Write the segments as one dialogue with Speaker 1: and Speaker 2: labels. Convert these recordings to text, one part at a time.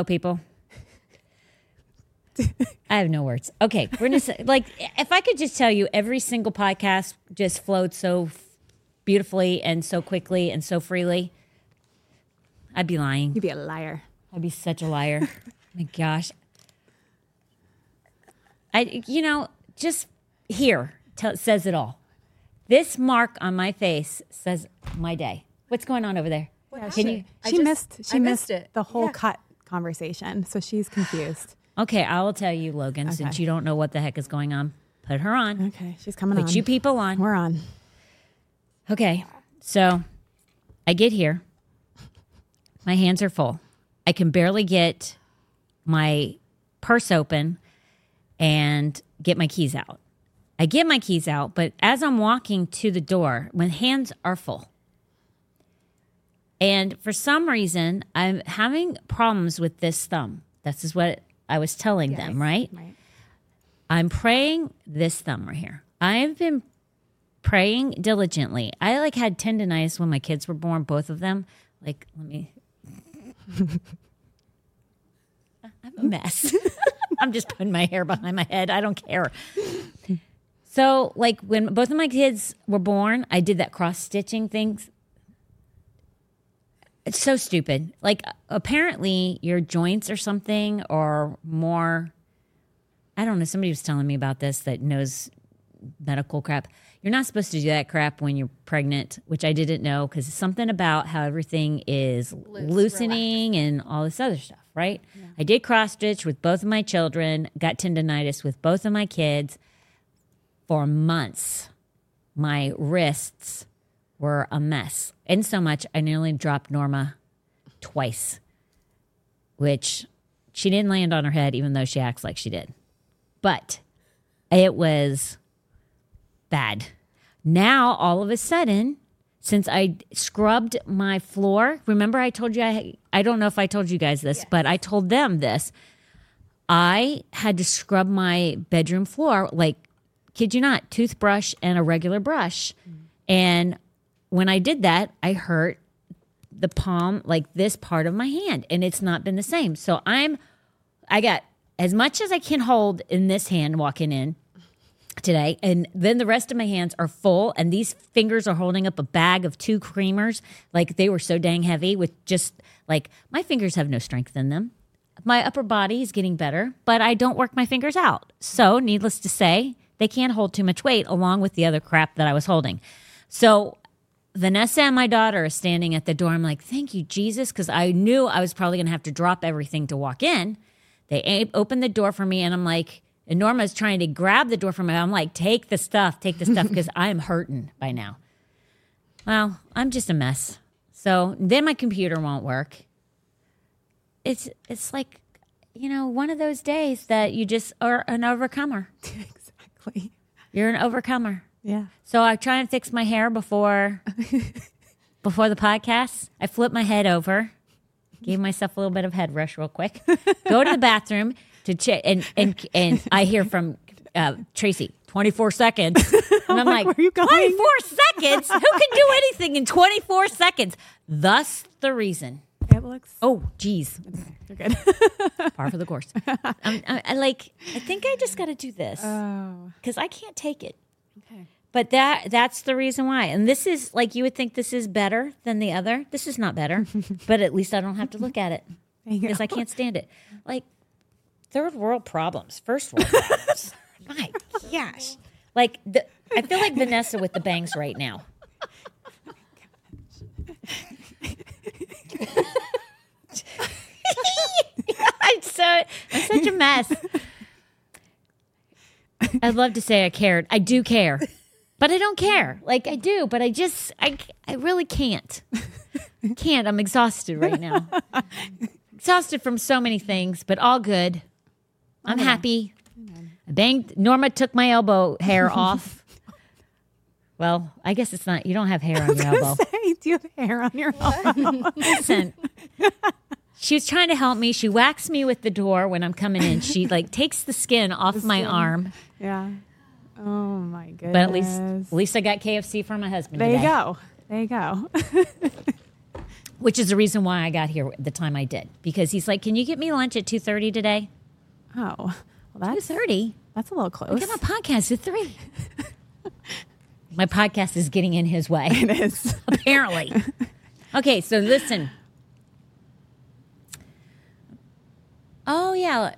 Speaker 1: Hello, people. I have no words. Okay, we're gonna say, like if I could just tell you, every single podcast just flowed so f- beautifully and so quickly and so freely. I'd be lying.
Speaker 2: You'd be a liar.
Speaker 1: I'd be such a liar. Oh my gosh. I, you know, just here tell, says it all. This mark on my face says my day. What's going on over there? Can you?
Speaker 2: She
Speaker 3: just-
Speaker 2: missed. She
Speaker 3: I
Speaker 2: missed,
Speaker 3: missed it.
Speaker 2: the whole
Speaker 3: Yeah.
Speaker 2: cut conversation, so she's confused.
Speaker 1: Okay, I will tell you, Logan. Since you don't know what the heck is going on, put her on.
Speaker 2: Okay, she's coming
Speaker 1: Put
Speaker 2: on.
Speaker 1: you people on.
Speaker 2: We're on.
Speaker 1: Okay, so I get here. My hands are full. I can barely get my purse open and get my keys out. I get my keys out, but as I'm walking to the door, my hands are full. And for some reason, I'm having problems with this thumb. This is what I was telling them, right?
Speaker 2: Right.
Speaker 1: I'm praying this thumb right here. I've been praying diligently. I like had tendonitis when my kids were born, both of them. Like, let me. I'm a mess. I'm just putting my hair behind my head. I don't care. So, like, when both of my kids were born, I did that cross stitching things. It's so stupid. Like, apparently, your joints or something, or more I don't know. Somebody was telling me about this that knows medical crap. You're not supposed to do that crap when you're pregnant, which I didn't know because it's something about how everything is loosening and all this other stuff, right? I did cross stitch with both of my children, got tendonitis with both of my kids for months. My wrists were a mess. And so much, I nearly dropped Norma twice, which she didn't land on her head, even though she acts like she did but it was bad. Now, all of a sudden, since I scrubbed my floor, remember I told you I I don't know if I told you guys this, but I told them this. I had to scrub my bedroom floor like kid you not, toothbrush and a regular brush. And when I did that, I hurt the palm like this part of my hand and it's not been the same. So I'm I got as much as I can hold in this hand walking in today. And then the rest of my hands are full. And these fingers are holding up a bag of two creamers. Like they were so dang heavy with just like my fingers have no strength in them. My upper body is getting better, but I don't work my fingers out. So, needless to say, they can't hold too much weight along with the other crap that I was holding. So, Vanessa and my daughter are standing at the door. I'm like, thank you, Jesus, because I knew I was probably going to have to drop everything to walk in. They opened the door for me, and I'm like, and Norma's trying to grab the door from me. I'm like, take the stuff, take the stuff, because I'm hurting by now. Well, I'm just a mess. So then my computer won't work. It's it's like, you know, one of those days that you just are an overcomer.
Speaker 2: exactly.
Speaker 1: You're an overcomer.
Speaker 2: Yeah.
Speaker 1: So I try and fix my hair before before the podcast. I flip my head over, gave myself a little bit of head rush real quick. Go to the bathroom to check, and and and I hear from uh, Tracy. 24 seconds. And I'm like,
Speaker 2: where are you going?
Speaker 1: 24 seconds? Who can do anything in 24 seconds? Thus the reason.
Speaker 2: It looks.
Speaker 1: Oh, geez.
Speaker 2: You're good.
Speaker 1: Par for the course. I'm, I, I like, I think I just got to do this
Speaker 2: oh.
Speaker 1: because I can't take it.
Speaker 2: Okay.
Speaker 1: But that that's the reason why. And this is like you would think this is better than the other. This is not better, but at least I don't have to look at it because
Speaker 2: go.
Speaker 1: I can't stand it. Like third world problems, first world problems. My gosh. Like the, I feel like Vanessa with the bangs right now. I'm so I'm such a mess. I'd love to say I cared. I do care, but I don't care. Like I do, but I just I I really can't. Can't. I'm exhausted right now. exhausted from so many things, but all good. I'm happy. I banged. Norma took my elbow hair off. Well, I guess it's not. You don't have hair on your elbow.
Speaker 2: Say, do you have hair on your elbow?
Speaker 1: Listen. She was trying to help me. She whacks me with the door when I'm coming in. She like takes the skin off my arm.
Speaker 2: yeah. Oh my goodness.
Speaker 1: But at least, at least I got KFC for my husband.
Speaker 2: there you go. There you go.
Speaker 1: which is the reason why I got here at the time I did. Because he's like, "Can you get me lunch at two thirty today?"
Speaker 2: Oh, well, that's
Speaker 1: thirty.
Speaker 2: that's a little close.
Speaker 1: Get my podcast at three. my podcast is getting in his way.
Speaker 2: It is.
Speaker 1: apparently. okay, so listen. Oh yeah.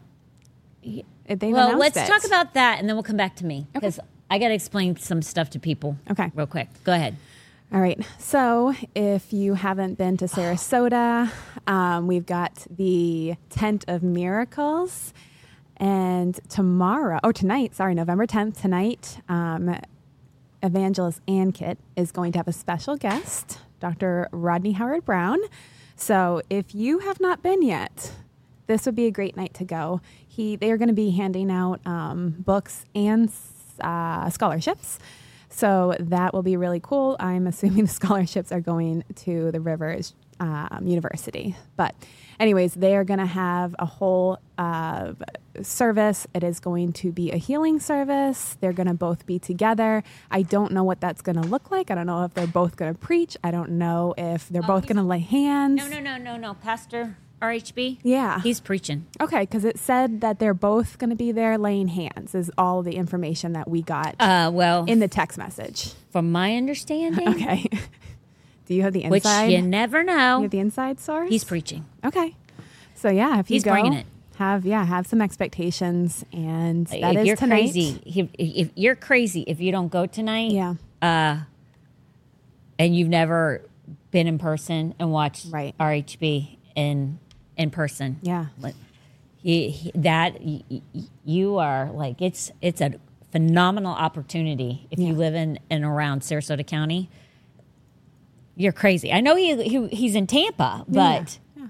Speaker 2: They've
Speaker 1: well, let's
Speaker 2: it.
Speaker 1: talk about that, and then we'll come back to me because I got to explain some stuff to people.
Speaker 2: Okay.
Speaker 1: real quick. Go ahead.
Speaker 2: All right. So, if you haven't been to Sarasota, um, we've got the Tent of Miracles. And tomorrow, oh, tonight, sorry, November 10th, tonight, um, Evangelist Ankit is going to have a special guest, Dr. Rodney Howard-Browne. So, if you have not been yet, this would be a great night to go. He, they are going to be handing out um, books and uh, scholarships. So that will be really cool. I'm assuming the scholarships are going to the Rivers um, University. But, anyways, they are going to have a whole uh, service. It is going to be a healing service. They're going to both be together. I don't know what that's going to look like. I don't know if they're both going to preach. I don't know if they're both going to lay hands.
Speaker 1: No, no, no, no, no. Pastor RHB.
Speaker 2: Yeah.
Speaker 1: he's preaching.
Speaker 2: Okay, because it said that they're both going to be there laying hands, is all the information that we got
Speaker 1: Uh, well,
Speaker 2: in the text message.
Speaker 1: from my understanding,
Speaker 2: Okay. Do you have the inside?
Speaker 1: which you never know.
Speaker 2: you have the inside source?
Speaker 1: he's preaching.
Speaker 2: Okay. So yeah, if you
Speaker 1: He's
Speaker 2: go,
Speaker 1: bringing it.
Speaker 2: have yeah, have some expectations, and that
Speaker 1: if
Speaker 2: is
Speaker 1: you're
Speaker 2: tonight.
Speaker 1: crazy, if, if you're crazy, if you don't go tonight,
Speaker 2: Yeah.
Speaker 1: uh, and you've never been in person and watched
Speaker 2: Right.
Speaker 1: RHB in in person,
Speaker 2: Yeah.
Speaker 1: like, he, he- that y- you are like it's it's a phenomenal opportunity if you live in and around Sarasota County. You're crazy. I know he, he he's in Tampa, but
Speaker 2: Yeah.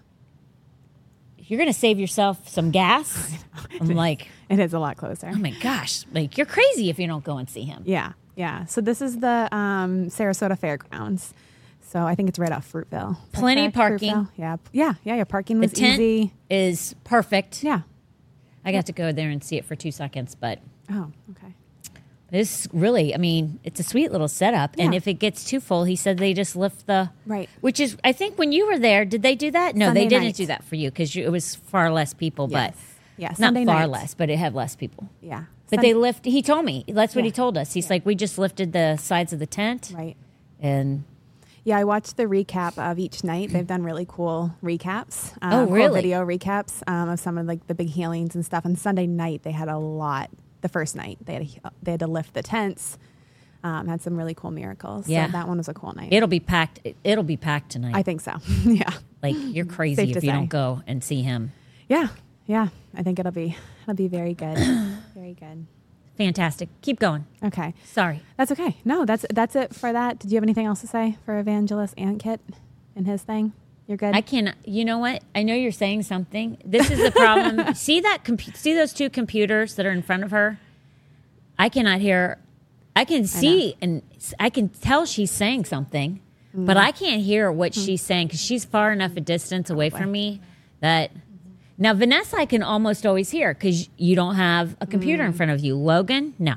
Speaker 1: you're going to save yourself some gas. I'm like,
Speaker 2: It is a lot closer.
Speaker 1: oh my gosh, like you're crazy if you don't go and see him.
Speaker 2: Yeah. Yeah. So this is the um, Sarasota Fairgrounds. So I think it's right off Fruitville.
Speaker 1: Plenty
Speaker 2: correct?
Speaker 1: parking.
Speaker 2: Fruitville? Yeah. Yeah. Yeah. Yeah. Parking was The
Speaker 1: tent
Speaker 2: easy.
Speaker 1: is perfect.
Speaker 2: Yeah.
Speaker 1: I got to go there and see it for two seconds, but
Speaker 2: Oh. Okay.
Speaker 1: this really, I mean, it's a sweet little setup. And if it gets too full, he said they just lift the
Speaker 2: Right.
Speaker 1: Which is, I think, when you were there, did they do that? No,
Speaker 2: Sunday
Speaker 1: they didn't
Speaker 2: night.
Speaker 1: do that for you because it was far less people.
Speaker 2: Yes.
Speaker 1: But
Speaker 2: Yeah.
Speaker 1: not
Speaker 2: Sunday
Speaker 1: far
Speaker 2: night.
Speaker 1: less, but it had less people.
Speaker 2: Yeah.
Speaker 1: But
Speaker 2: Sun-
Speaker 1: they lift. He told me that's what he told us. He's like, we just lifted the sides of the tent,
Speaker 2: Right.
Speaker 1: and
Speaker 2: Yeah, I watched the recap of each night. They've done really cool recaps. Um,
Speaker 1: Oh,
Speaker 2: cool
Speaker 1: really?
Speaker 2: video recaps um, of some of like the big healings and stuff. And Sunday night they had a lot. The first night they had a, they had to lift the tents. Um, had some really cool miracles.
Speaker 1: Yeah.
Speaker 2: so that one was a cool night.
Speaker 1: it'll be packed. It, it'll be packed tonight.
Speaker 2: I think so. yeah,
Speaker 1: like you're crazy
Speaker 2: Safe
Speaker 1: if you
Speaker 2: say.
Speaker 1: don't go and see him.
Speaker 2: yeah, yeah. I think it'll be it'll be very good. very good.
Speaker 1: Fantastic. Keep going.
Speaker 2: Okay,
Speaker 1: Sorry.
Speaker 2: that's okay. No, that's that's it for that. Did you have anything else to say for Evangelist Ankit and his thing? You're good.
Speaker 1: I can. You know what? I know you're saying something. This is the problem. see that? Compu- see those two computers that are in front of her? I cannot hear. I can see and I can tell she's saying something, but mm-hmm. I can't hear what mm-hmm. she's saying because she's far enough a distance away from me that. Now Vanessa, I can almost always hear because you don't have a computer in mm. front of you. Logan, no,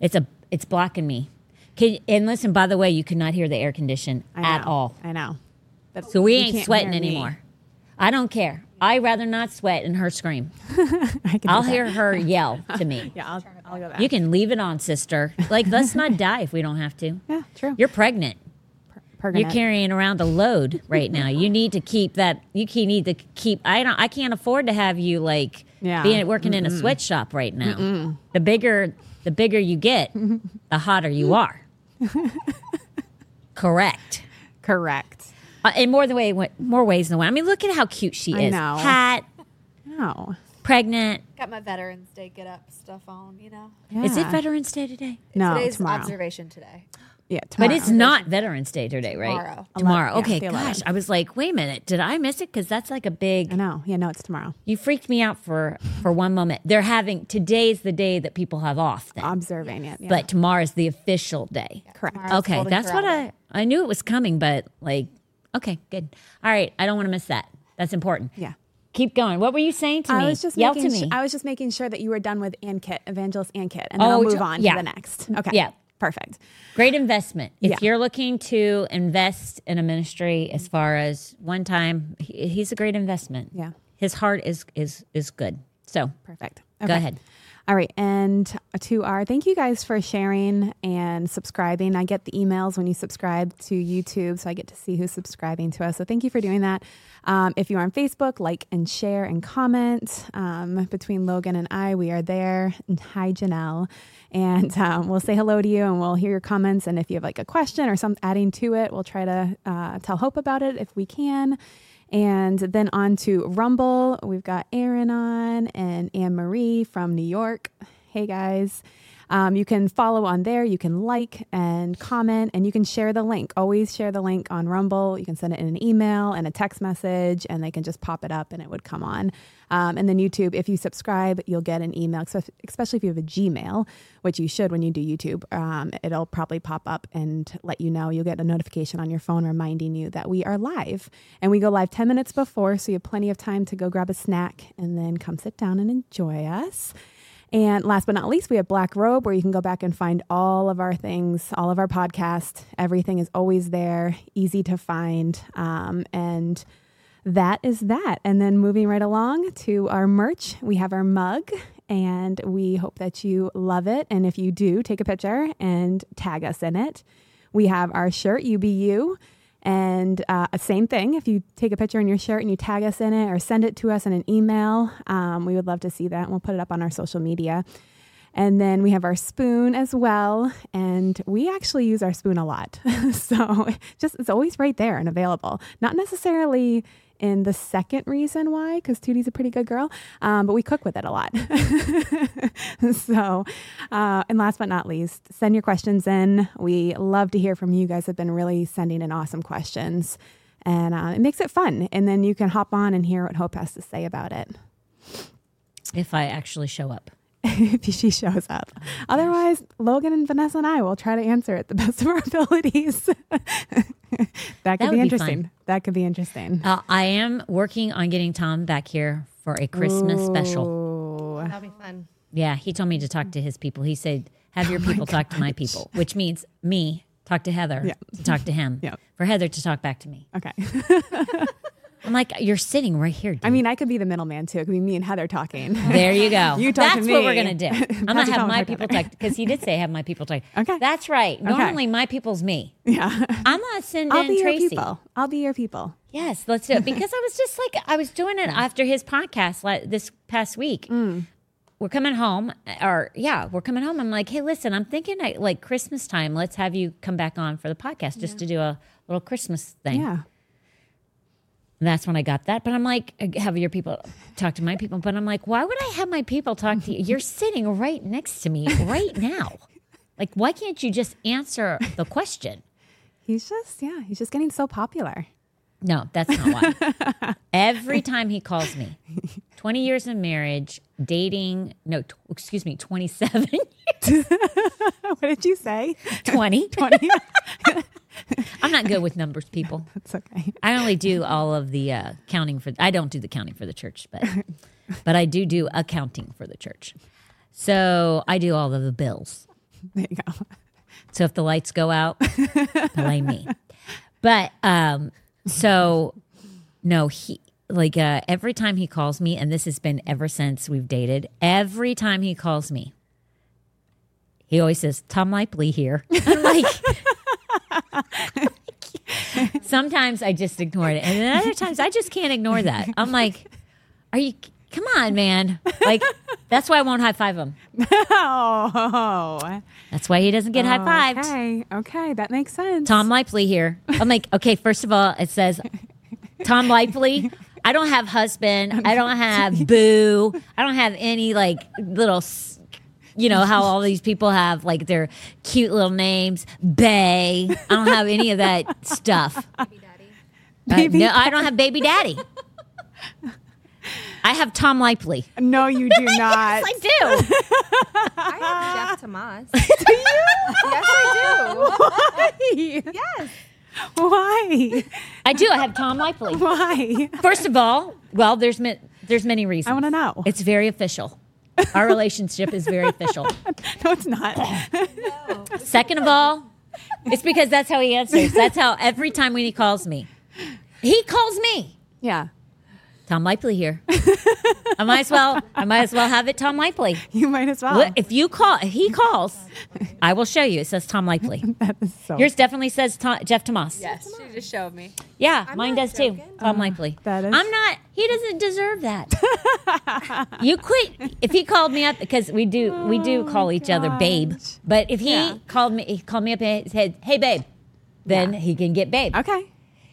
Speaker 1: it's a it's blocking me. Can, and listen, by the way, you cannot hear the air condition at all.
Speaker 2: I know.
Speaker 1: So we ain't sweating
Speaker 2: hear me.
Speaker 1: anymore. I don't care. I rather not sweat and her scream.
Speaker 2: I can
Speaker 1: I'll
Speaker 2: do that.
Speaker 1: hear her yell to me.
Speaker 2: Yeah, I'll, I'll go back.
Speaker 1: You can leave it on, sister. Like, let's not die if we don't have to.
Speaker 2: Yeah, true.
Speaker 1: You're pregnant.
Speaker 2: Pergament.
Speaker 1: You're carrying around a load right now. You need to keep that. You need to keep. I don't. I can't afford to have you like
Speaker 2: Yeah.
Speaker 1: being working in a sweatshop right now. The bigger, the bigger you get, the hotter you are. Correct.
Speaker 2: Correct.
Speaker 1: Uh, in more than way, more ways than one. I mean, look at how cute she
Speaker 2: I
Speaker 1: is.
Speaker 2: know.
Speaker 1: Hat,
Speaker 2: No.
Speaker 1: pregnant.
Speaker 3: Got my Veterans Day get up stuff on, you know.
Speaker 1: Is it Veterans Day today?
Speaker 2: No,
Speaker 3: Today's
Speaker 2: tomorrow.
Speaker 3: observation today.
Speaker 2: Yeah, tomorrow.
Speaker 1: But it's not Veterans Day today, right?
Speaker 3: Tomorrow.
Speaker 1: Tomorrow.
Speaker 2: Yeah,
Speaker 1: okay,
Speaker 2: the
Speaker 1: gosh. I was like, wait a minute. Did I miss it? Because that's like a big.
Speaker 2: I know. Yeah, no, it's tomorrow.
Speaker 1: You freaked me out for for one moment. They're having today's the day that people have off, then.
Speaker 2: Observing it. Yeah.
Speaker 1: but tomorrow's the official day.
Speaker 2: correct.
Speaker 3: tomorrow.
Speaker 1: Okay, that's what I I knew it was coming, but like, okay, good. All right, I don't want to miss that. That's important.
Speaker 2: Yeah.
Speaker 1: Keep going. What were you saying to me?
Speaker 2: I was just
Speaker 1: Yell
Speaker 2: making
Speaker 1: to me.
Speaker 2: I was just making sure that you were done with Ankit, Evangelist Ankit, and then
Speaker 1: Oh,
Speaker 2: I'll move on
Speaker 1: yeah.
Speaker 2: to the next. Okay.
Speaker 1: Yeah.
Speaker 2: Perfect.
Speaker 1: Great investment. If
Speaker 2: Yeah.
Speaker 1: you're looking to invest in a ministry as far as one time, he, he's a great investment.
Speaker 2: Yeah.
Speaker 1: His heart is is is good. So
Speaker 2: Perfect.
Speaker 1: go ahead.
Speaker 2: All right. And to our, thank you guys for sharing and subscribing. I get the emails when you subscribe to YouTube, so I get to see who's subscribing to us. So thank you for doing that. Um, if you're on Facebook, like and share and comment. Um, between Logan and I, we are there. And hi, Janelle. And um, we'll say hello to you and we'll hear your comments. And if you have like a question or some adding to it, we'll try to uh, tell Hope about it if we can. And then on to Rumble, we've got Aaron on and Anne Marie from New York. Hey guys. Um, you can follow on there. You can like and comment, and you can share the link. Always share the link on Rumble. You can send it in an email and a text message, and they can just pop it up and it would come on. Um, and then YouTube, if you subscribe, you'll get an email, especially if you have a Gmail, which you should when you do YouTube. Um, it'll probably pop up and let you know. You'll get a notification on your phone reminding you that we are live. And we go live 10 minutes before, so you have plenty of time to go grab a snack and then come sit down and enjoy us. And last but not least, we have Black Robe, where you can go back and find all of our things, all of our podcast. Everything is always there, easy to find. Um, and that is that. And then moving right along to our merch, we have our mug, and we hope that you love it. And if you do, take a picture and tag us in it. We have our shirt, UBU. And uh, same thing, if you take a picture in your shirt and you tag us in it or send it to us in an email, um, we would love to see that. And we'll put it up on our social media. And then we have our spoon as well. And we actually use our spoon a lot. so just it's always right there and available. Not necessarily in the second reason why, because Tootie's a pretty good girl, um, but we cook with it a lot. so, uh, and last but not least, send your questions in. We love to hear from you. Guys have been really sending in awesome questions. And uh, it makes it fun. And then you can hop on and hear what Hope has to say about it.
Speaker 1: If I actually show up.
Speaker 2: if she shows up. Otherwise, Logan and Vanessa and I will try to answer it the best of our abilities. that could
Speaker 1: would
Speaker 2: be
Speaker 1: be
Speaker 2: interesting.
Speaker 1: fun.
Speaker 2: that could be interesting.
Speaker 1: Uh, I am working on getting Tom back here for a Christmas special.
Speaker 3: That'll be fun.
Speaker 1: Yeah, he told me to talk to his people. He said, "Have
Speaker 2: Oh
Speaker 1: your people talk to my people," which means me talk to Heather
Speaker 2: Yeah.
Speaker 1: to talk to him.
Speaker 2: Yeah.
Speaker 1: For Heather to talk back to me.
Speaker 2: Okay.
Speaker 1: I'm like, "You're sitting right here." Dude.
Speaker 2: I mean, I could be the middleman too. It could be me and Heather talking.
Speaker 1: There you go.
Speaker 2: You talk to me.
Speaker 1: That's what we're gonna do. I'm gonna have my people talk because he did say have my people talk.
Speaker 2: Okay.
Speaker 1: That's right. Normally my people's me.
Speaker 2: yeah.
Speaker 1: I'm gonna send
Speaker 2: I'll
Speaker 1: in
Speaker 2: be
Speaker 1: Tracy.
Speaker 2: your people. I'll be your people.
Speaker 1: Yes, let's do it because I was just like I was doing it after his podcast like, this past week.
Speaker 2: Mm.
Speaker 1: We're coming home, or yeah, we're coming home. I'm like, hey, listen, I'm thinking I, like Christmas time. Let's have you come back on for the podcast just to do a little Christmas thing.
Speaker 2: Yeah.
Speaker 1: And that's when I got that. But I'm like, uh, have your people talk to my people. But I'm like, why would I have my people talk to you? You're sitting right next to me right now. Like, why can't you just answer the question?
Speaker 2: He's just yeah. He's just getting so popular.
Speaker 1: No, that's not why. Every time he calls me, 20 years of marriage, dating, no, t- excuse me, 27,
Speaker 2: what did you say?
Speaker 1: 20.
Speaker 2: Twenty.
Speaker 1: I'm not good with numbers, people.
Speaker 2: That's okay.
Speaker 1: I only do all of the uh, counting for, I don't do the counting for the church, but, but I do do accounting for the church. So I do all of the bills.
Speaker 2: There you go.
Speaker 1: So if the lights go out, blame me. But um, so no, he like uh, every time he calls me, and this has been ever since we've dated. Every time he calls me, he always says, "Tom Lipley here." I'm like. Sometimes I just ignore it, and then other times I just can't ignore that. I'm like, "Are you? Come on, man!" Like that's why I won't high five him.
Speaker 2: Oh.
Speaker 1: That's why he doesn't get high fived.
Speaker 2: Okay. Okay. That makes sense.
Speaker 1: Tom Lipley here. I'm like, okay, first of all, it says Tom Lipley. I don't have husband. I don't have boo. I don't have any like little, you know, how all these people have like their cute little names. Bay. I don't have any of that stuff.
Speaker 3: Baby daddy.
Speaker 1: Uh,
Speaker 2: Baby
Speaker 1: no, I don't have baby daddy. I have Tom Lipley.
Speaker 2: No, you do not.
Speaker 1: I do.
Speaker 3: I have Jeff Tomas. do you? Yes, I do. Why? yes.
Speaker 2: Why?
Speaker 1: I do. I have Tom Lipley.
Speaker 2: Why?
Speaker 1: First of all, well, there's ma- there's many reasons.
Speaker 2: I want to know.
Speaker 1: It's very official. Our relationship is very official.
Speaker 2: No, it's not. no.
Speaker 1: Second of all, it's because that's how he answers. That's how every time when he calls me, he calls me.
Speaker 2: yeah.
Speaker 1: Tom Lipley here. I might as well. I might as well have it. Tom Lipley.
Speaker 2: You might as well.
Speaker 1: If you call, if he calls, I will show you. It says Tom Lipley.
Speaker 2: that is so.
Speaker 1: Yours definitely says Tom, Jeff Tomas.
Speaker 4: Yes, she just showed me.
Speaker 1: Yeah,
Speaker 3: I'm
Speaker 1: mine
Speaker 3: not
Speaker 1: does too.
Speaker 3: joking.
Speaker 1: Tom Lipley.
Speaker 2: Uh, that is-
Speaker 1: I'm not. He doesn't deserve that. you quit. If he called me up because we do we do oh call each other babe. But if he
Speaker 2: Yeah.
Speaker 1: called me, he called me up and said, "Hey, babe," then
Speaker 2: Yeah.
Speaker 1: he can get babe.
Speaker 2: okay.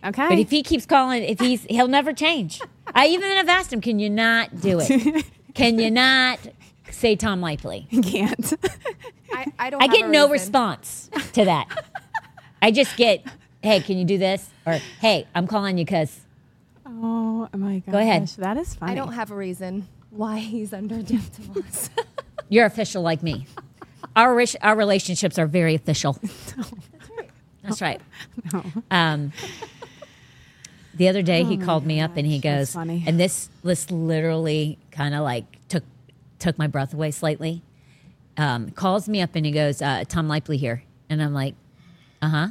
Speaker 2: Okay.
Speaker 1: But if he keeps calling, if he's he'll never change. I even have asked him, "Can you not do it? Can you not say Tom Lipley?"
Speaker 2: He can't.
Speaker 3: I, I don't.
Speaker 1: I get no
Speaker 3: reason.
Speaker 1: response to that. I just get, "Hey, can you do this?" or "Hey, I'm calling you because."
Speaker 2: oh my gosh.
Speaker 1: Go ahead.
Speaker 2: That is funny.
Speaker 3: I don't have a reason why he's under Jeff Tomas.
Speaker 1: You're official like me. Our ris- our relationships are very official. That's right. That's right.
Speaker 2: No.
Speaker 1: Um, the other day he called me up and he
Speaker 2: Oh gosh,
Speaker 1: goes, and this this literally kind of like took took my breath away slightly. Um, calls me up and he goes, uh, "Tom Lipley here," and I'm like, "Uh huh,"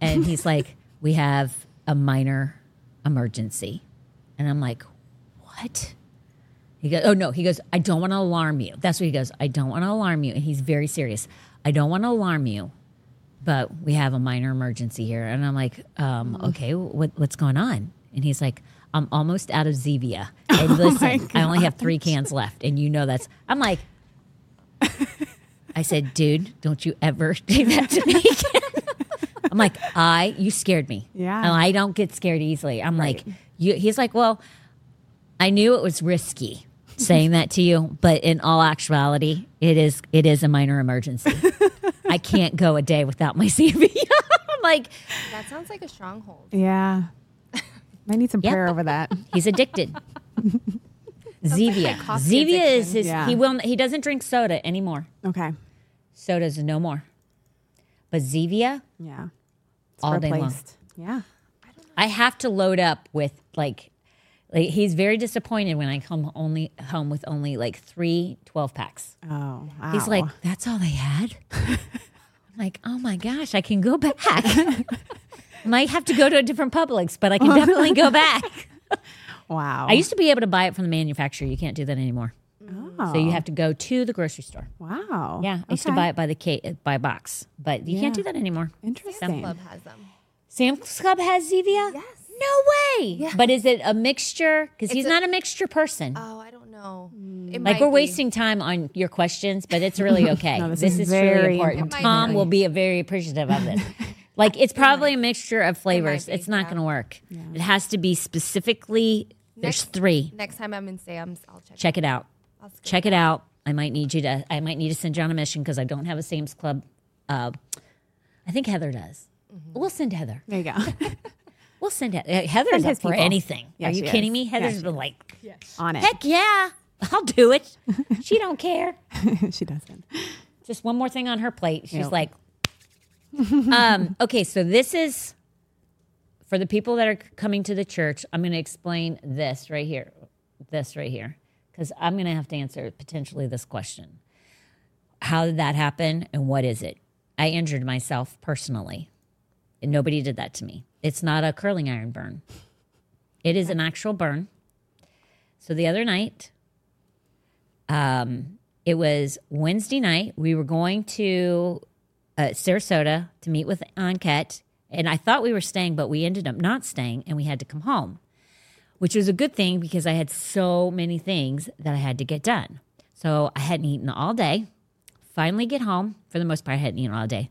Speaker 1: and he's like, "We have a minor emergency," and I'm like, "What?" He goes, "Oh no," he goes, "I don't want to alarm you." That's what he goes. I don't want to alarm you, and he's very serious. I don't want to alarm you, but we have a minor emergency here. And I'm like, um, okay, what, what's going on? And he's like, I'm almost out of Zevia. And listen, I only have three cans left. And you know that's, I'm like, I said, dude, don't you ever do that to me again. I'm like, I, you scared me.
Speaker 2: Yeah.
Speaker 1: And I don't get scared easily. I'm like, you, he's like, well, I knew it was risky saying that to you, but in all actuality, it is it is a minor emergency. I can't go a day without my Zevia. I'm like,
Speaker 3: that sounds like a stronghold.
Speaker 2: Yeah. I need some
Speaker 1: Yep.
Speaker 2: prayer over that.
Speaker 1: he's addicted. Zevia.
Speaker 3: a coffee
Speaker 1: Zevia is his
Speaker 2: Yeah.
Speaker 1: he will he doesn't drink soda anymore.
Speaker 2: Okay.
Speaker 1: Soda's no more. But Zevia,
Speaker 2: Yeah. It's
Speaker 1: All day long.
Speaker 2: replaced. Yeah.
Speaker 1: I have to load up with like like he's very disappointed when I come only home with only like three 12 packs.
Speaker 2: Oh, wow.
Speaker 1: He's like, that's all they had? I'm like, oh my gosh, I can go back. Might have to go to a different Publix, but I can definitely go back.
Speaker 2: wow.
Speaker 1: I used to be able to buy it from the manufacturer. You can't do that anymore.
Speaker 2: oh.
Speaker 1: So you oh. have to go to the grocery store.
Speaker 2: Wow.
Speaker 1: Yeah, I used to buy it by the ca- by box, but you can't do that anymore.
Speaker 2: Interesting.
Speaker 3: Sam's Club has them.
Speaker 1: Sam's Club has Zevia?
Speaker 3: Yes.
Speaker 1: No way. But is it a mixture? Because he's
Speaker 3: a-
Speaker 1: not a mixture person.
Speaker 3: Oh, I don't know. It
Speaker 1: like we're
Speaker 3: be.
Speaker 1: wasting time on your questions, but it's really okay.
Speaker 2: No, this
Speaker 1: this,
Speaker 2: is
Speaker 1: is,
Speaker 2: very
Speaker 1: really important.
Speaker 2: important.
Speaker 1: Tom
Speaker 3: It might
Speaker 1: will
Speaker 3: be.
Speaker 1: be very appreciative of this. like it's probably a mixture of flavors.
Speaker 3: be,
Speaker 1: it's not
Speaker 3: yeah.
Speaker 1: going to work. It has to be specifically. There's three.
Speaker 3: Next time I'm in Sam's, I'll check.
Speaker 1: Check it out.
Speaker 3: I'll
Speaker 1: Check it out. I might need you to. I might need to send you on a mission because I don't have a Sam's Club. Uh, I think Heather does.
Speaker 3: Mm-hmm.
Speaker 1: We'll send Heather.
Speaker 2: There you go.
Speaker 1: We'll send Heather. Heather's
Speaker 2: Send
Speaker 1: up for
Speaker 2: people.
Speaker 1: anything. Are you kidding
Speaker 2: is.
Speaker 1: me? Heather's
Speaker 2: she
Speaker 1: been like,
Speaker 2: On it.
Speaker 1: heck yeah, I'll do it. she don't care.
Speaker 2: she doesn't.
Speaker 1: just one more thing on her plate. She's
Speaker 2: Yep.
Speaker 1: like, um, okay, so this is for the people that are coming to the church. I'm going to explain this right here, this right here, because I'm going to have to answer potentially this question. How did that happen and what is it? I injured myself personally. And nobody did that to me. It's not a curling iron burn. It is an actual burn. So the other night, um, it was Wednesday night. We were going to uh, Sarasota to meet with Ankit, and I thought we were staying, but we ended up not staying, and we had to come home, which was a good thing because I had so many things that I had to get done. So I hadn't eaten all day. Finally, get home. For the most part, I hadn't eaten all day.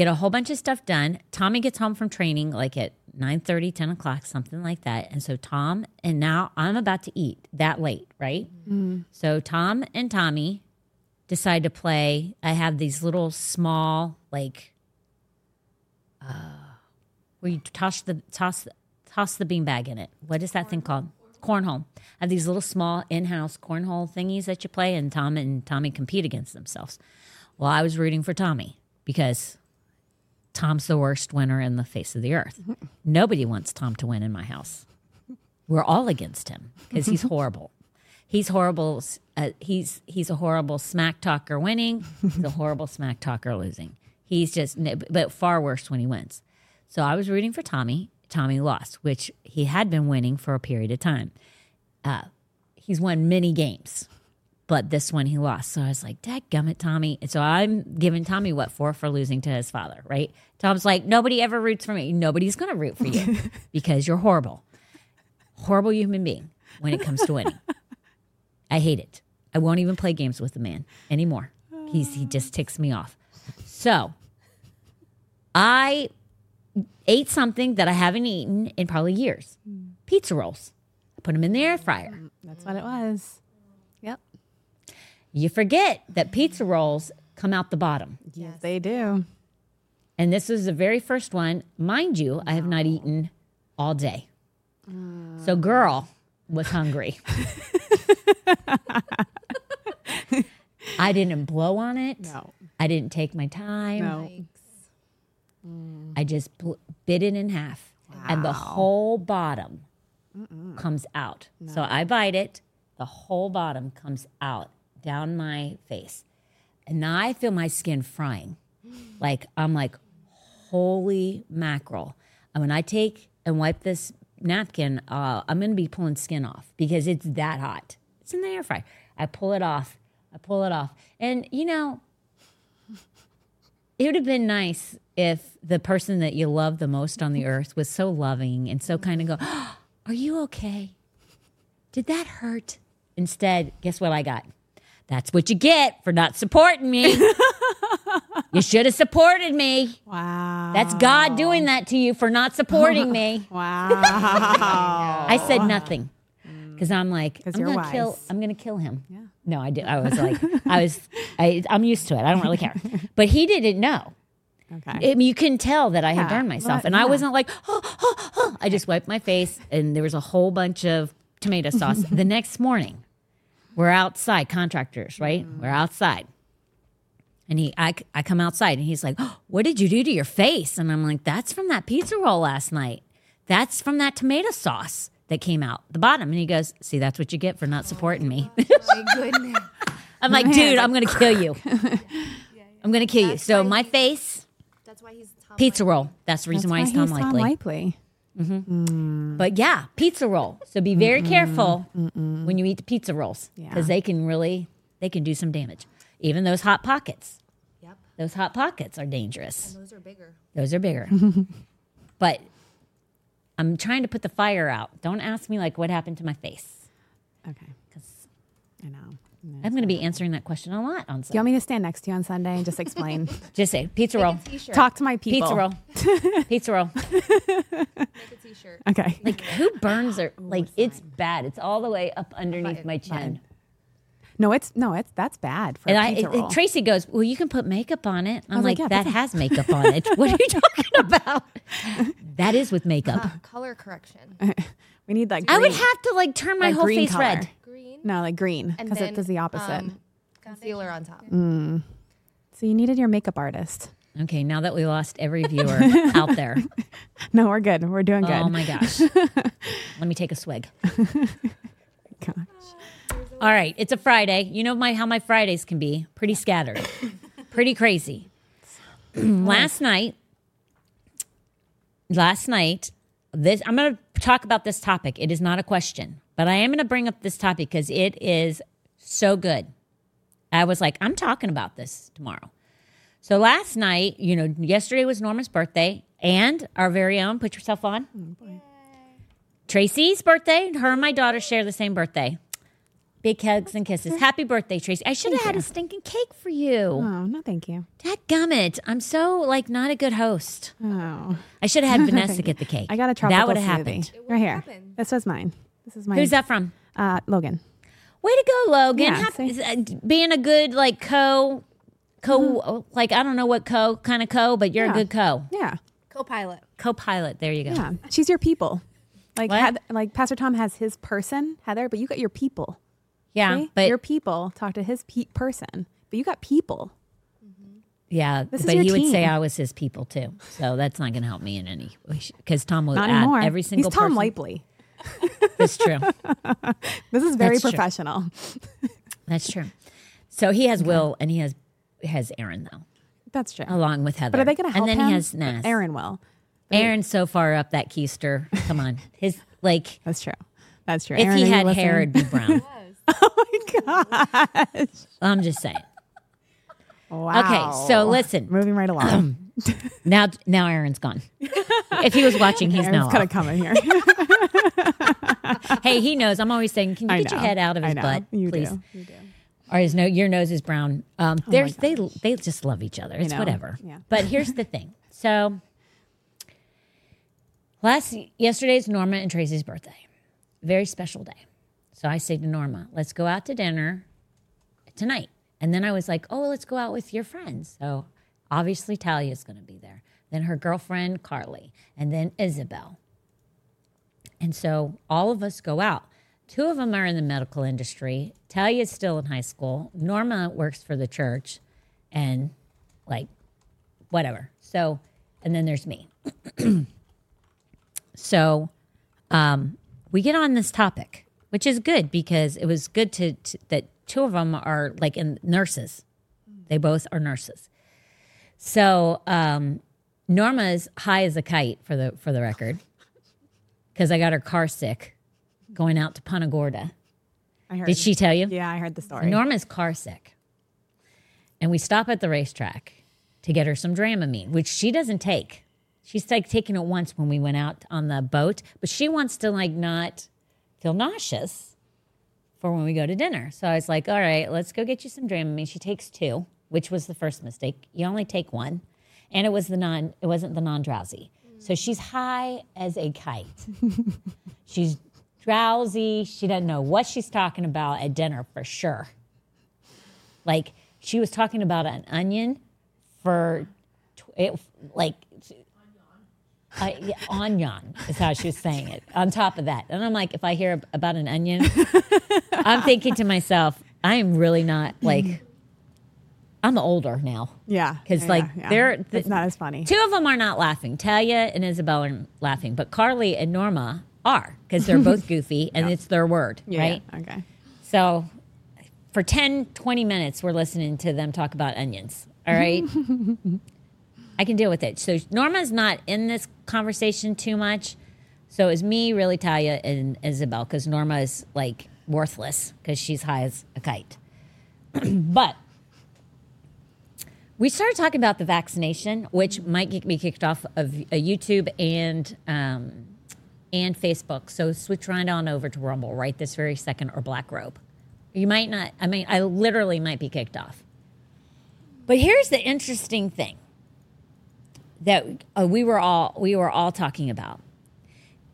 Speaker 1: Get a whole bunch of stuff done. Tommy gets home from training like at 9 30, 10 o'clock, something like that. And so Tom, and now I'm about to eat that late, right? So Tom and Tommy decide to play. I have these little small, like, uh, where you toss the toss toss the beanbag in it. What is that thing called? Cornhole. I have these little small in-house cornhole thingies that you play, and Tom and Tommy compete against themselves. Well, I was rooting for Tommy because Tom's the worst winner in the face of the earth. Nobody wants Tom to win in my house. We're all against him because he's horrible. He's horrible. Uh, he's he's a horrible smack talker winning. He's a horrible smack talker losing. He's just, but far worse when he wins. So I was rooting for Tommy. Tommy lost, which he had been winning for a period of time. Uh, he's won many games, but this one he lost. So I was like, Dad gummit, Tommy. And so I'm giving Tommy what for for losing to his father, right? Tom's like, nobody ever roots for me. Nobody's going to root for you because you're horrible. Horrible human being when it comes to winning. I hate it. I won't even play games with the man anymore. He's he just ticks me off. So I ate something that I haven't eaten in probably years. Hmm. Pizza rolls. I put them in the air fryer.
Speaker 2: That's what it was. Yep.
Speaker 1: You forget that pizza rolls come out the bottom.
Speaker 2: Yes, they do.
Speaker 1: And this was the very first one. Mind you, I have not eaten all day. So, girl was hungry. I didn't blow on it.
Speaker 2: No.
Speaker 1: I didn't take my time.
Speaker 2: No.
Speaker 1: I just bl- bit it in half, and the whole bottom comes out. So I bite it, the whole bottom comes out down my face, and now I feel my skin frying. Like I'm like, holy mackerel! And when I take and wipe this napkin, uh, I'm gonna be pulling skin off because it's that hot. It's in the air fryer. I pull it off. I pull it off, and you know, it would have been nice if the person that you love the most on the earth was so loving and so kind of go, oh, Are you okay? Did that hurt? Instead, guess what I got? That's what you get for not supporting me. you should have supported me.
Speaker 2: Wow.
Speaker 1: That's God doing that to you for not supporting me.
Speaker 2: Wow.
Speaker 1: I said nothing because I'm like, I'm gonna kill. I'm gonna kill him. Yeah. No, I did. I was like, I was. I, I'm used to it. I don't really care. But he didn't know.
Speaker 2: okay.
Speaker 1: I mean, you can tell that I had
Speaker 2: Yeah,
Speaker 1: burned myself,
Speaker 2: but-
Speaker 1: and I wasn't like, "Oh, oh, oh." I just wiped my face, and there was a whole bunch of tomato sauce. the next morning, we're outside, contractors, right?
Speaker 2: Mm.
Speaker 1: We're outside, and he, I, I come outside, and he's like, oh, "What did you do to your face?" And I'm like, "That's from that pizza roll last night. That's from that tomato sauce that came out the bottom." And he goes, "See, that's what you get for not supporting me."
Speaker 3: My goodness.
Speaker 1: I'm like, "Dude, I'm gonna kill you. I'm gonna kill you." So my face.
Speaker 3: That's why he's Tom
Speaker 1: Pizza roll. That's the reason why he's Tom Likely.
Speaker 2: Likely.
Speaker 1: But yeah, pizza roll. So be very careful when you eat the pizza rolls because
Speaker 2: Yeah.
Speaker 1: they can really they can do some damage. Even those hot pockets.
Speaker 3: Yep.
Speaker 1: Those hot pockets are dangerous.
Speaker 3: Those are bigger.
Speaker 1: Those are bigger. but I'm trying to put the fire out. Don't ask me like what happened to my face
Speaker 2: Okay.
Speaker 1: because
Speaker 2: I know. Yeah.
Speaker 1: I'm going to be answering that question a lot on Sunday.
Speaker 2: Do you want me to stand next to you on Sunday and just explain?
Speaker 1: Just say pizza roll,
Speaker 3: Make a t-shirt.
Speaker 2: Talk to my people.
Speaker 1: pizza roll, pizza roll.
Speaker 3: Make a t-shirt.
Speaker 2: Okay.
Speaker 1: Like who burns their like it's bad. It's all the way up underneath
Speaker 3: Fine.
Speaker 1: my chin.
Speaker 2: Fine. No, it's no, it's that's bad for
Speaker 1: And
Speaker 2: a
Speaker 1: I,
Speaker 2: pizza
Speaker 1: it-
Speaker 2: roll.
Speaker 1: Tracy goes, "Well, you can put makeup on it." I'm like,
Speaker 2: like, yeah,
Speaker 1: "That
Speaker 2: that's
Speaker 1: has makeup on it. What are you talking about?" that is with makeup.
Speaker 3: Uh, color correction.
Speaker 2: we need like
Speaker 1: I would have to like turn my
Speaker 2: like
Speaker 1: whole face
Speaker 2: color.
Speaker 1: red.
Speaker 3: Green.
Speaker 2: No, like green
Speaker 3: And
Speaker 2: because it
Speaker 3: then,
Speaker 2: does the opposite.
Speaker 3: um, concealer on top.
Speaker 2: so you needed your makeup artist.
Speaker 1: Okay, now that we lost every viewer out there,
Speaker 2: No, we're good. We're doing good.
Speaker 1: oh my gosh, let me take a swig.
Speaker 2: Gosh.
Speaker 1: All right, it's a Friday. You know my how my Fridays can be pretty scattered, pretty crazy. last night, last night, this I'm going to talk about this topic. It is not a question, but I am going to bring up this topic because it is so good. I was like, I'm talking about this tomorrow. So last night, you know, yesterday was Norma's birthday and our very own. Put yourself on. Tracy's birthday. Her and my daughter share the same birthday. Big hugs and kisses. Happy birthday, Tracy. I should have had a stinking cake for you.
Speaker 2: Oh no, thank you.
Speaker 1: Dadgummit. I'm so like not a good host.
Speaker 2: Oh,
Speaker 1: I should have had Vanessa get the cake.
Speaker 2: I got a tropical
Speaker 1: That would have happened.
Speaker 2: Right here.
Speaker 3: would've.
Speaker 2: This was mine. This is mine.
Speaker 1: Who's that from?
Speaker 2: Uh, Logan.
Speaker 1: Way to go, Logan.
Speaker 2: Yeah,
Speaker 1: Hap-
Speaker 2: see?
Speaker 1: uh, being a good like co co like I don't know what co kind of co, but you're a
Speaker 2: Mm-hmm.
Speaker 1: Good co.
Speaker 2: Yeah,
Speaker 3: Co-pilot.
Speaker 1: Co-pilot. There you go.
Speaker 2: yeah. She's your people. Like
Speaker 1: What?
Speaker 2: Like Pastor Tom has his person Heather, but you got your people.
Speaker 1: Yeah,
Speaker 2: See?
Speaker 1: but
Speaker 2: your people talk to his pe- person, but you got people. Mm-hmm.
Speaker 1: yeah,
Speaker 2: This
Speaker 1: but he would say. I was his people too. So that's not going to help me in any way because Tom will
Speaker 2: Not
Speaker 1: add
Speaker 2: anymore.
Speaker 1: every single
Speaker 2: He's Tom
Speaker 1: person.
Speaker 2: Lipley.
Speaker 1: That's true.
Speaker 2: This is very
Speaker 1: That's true.
Speaker 2: professional.
Speaker 1: That's true. So he has Will and he has has Aaron though,
Speaker 2: That's true.
Speaker 1: along with Heather.
Speaker 2: but are they going to help
Speaker 1: And then
Speaker 2: him?
Speaker 1: he has Nas.
Speaker 2: Aaron will.
Speaker 1: Aaron's so far up that keister. Come on, his like
Speaker 2: That's true. That's true.
Speaker 1: if
Speaker 2: Aaron,
Speaker 1: he had hair, it'd be brown.
Speaker 2: Gosh.
Speaker 1: I'm just saying.
Speaker 2: Wow.
Speaker 1: Okay, so listen.
Speaker 2: Moving right along.
Speaker 1: Now, now Aaron's gone. If he was watching, he's
Speaker 2: Aaron's
Speaker 1: now.
Speaker 2: kind of coming here.
Speaker 1: Hey, he knows. I'm always saying, can you
Speaker 2: I
Speaker 1: get your head out of his
Speaker 2: know.
Speaker 1: butt,
Speaker 2: You
Speaker 1: please?
Speaker 2: do. You do.
Speaker 1: Or his no, your nose is brown. Um,
Speaker 2: Oh
Speaker 1: there's they they just love each other. It's whatever.
Speaker 2: Yeah.
Speaker 1: But here's the thing. So last yesterday's Norma and Tracy's birthday, very special day. So I say to Norma, "Let's go out to dinner tonight." And then I was like, "Oh, let's go out with your friends." So obviously Talia's going to be there. Then her girlfriend Carly, and then Isabel. And so all of us go out. Two of them are in the medical industry. Talia's still in high school. Norma works for the church and like whatever. So, and then there's me. so, um, we get on this topic, which is good because it was good to, to that two of them are like in nurses. They both are nurses. So, um, Norma's high as a kite for the for the record because I got her car sick going out to Punta Gorda.
Speaker 2: I heard.
Speaker 1: Did she tell you?
Speaker 2: Yeah, I heard the story.
Speaker 1: Norma's car sick. And we stop at the racetrack to get her some Dramamine, which she doesn't take. She's like taking it once when we went out on the boat, but she wants to like not feel nauseous for when we go to dinner. So I was like, all right, let's go get you some Dramamine. She takes two, which was the first mistake. You only take one. And it was the non it wasn't the non-drowsy. So she's high as a kite. she's drowsy. She doesn't know what she's talking about at dinner for sure. Like she was talking about an onion for tw- it, like uh, yeah, onion is how she was saying it. On top of that, and I'm like, if I hear about an onion, I'm thinking to myself, I am really not like. I'm older now.
Speaker 2: yeah,
Speaker 1: 'Cause,
Speaker 2: yeah,
Speaker 1: like,
Speaker 2: yeah.
Speaker 1: they're-
Speaker 2: it's not as funny.
Speaker 1: Two of them are not laughing. Talia and Isabel are laughing, but Carly and Norma are because they're both goofy and it's their word,
Speaker 2: Yeah,
Speaker 1: right?
Speaker 2: Okay.
Speaker 1: So for 10, 20 minutes, we're listening to them talk about onions. All right. I can deal with it. So Norma's not in this conversation too much. So it's me, really, Talia, and Isabel, because Norma is like worthless because she's high as a kite. but we started talking about the vaccination, which might get me kicked off of YouTube and um, and Facebook. So switch right on over to Rumble right this very second or Black Robe. You might not. I mean, I literally might be kicked off. But here's the interesting thing that uh, we were all we were all talking about.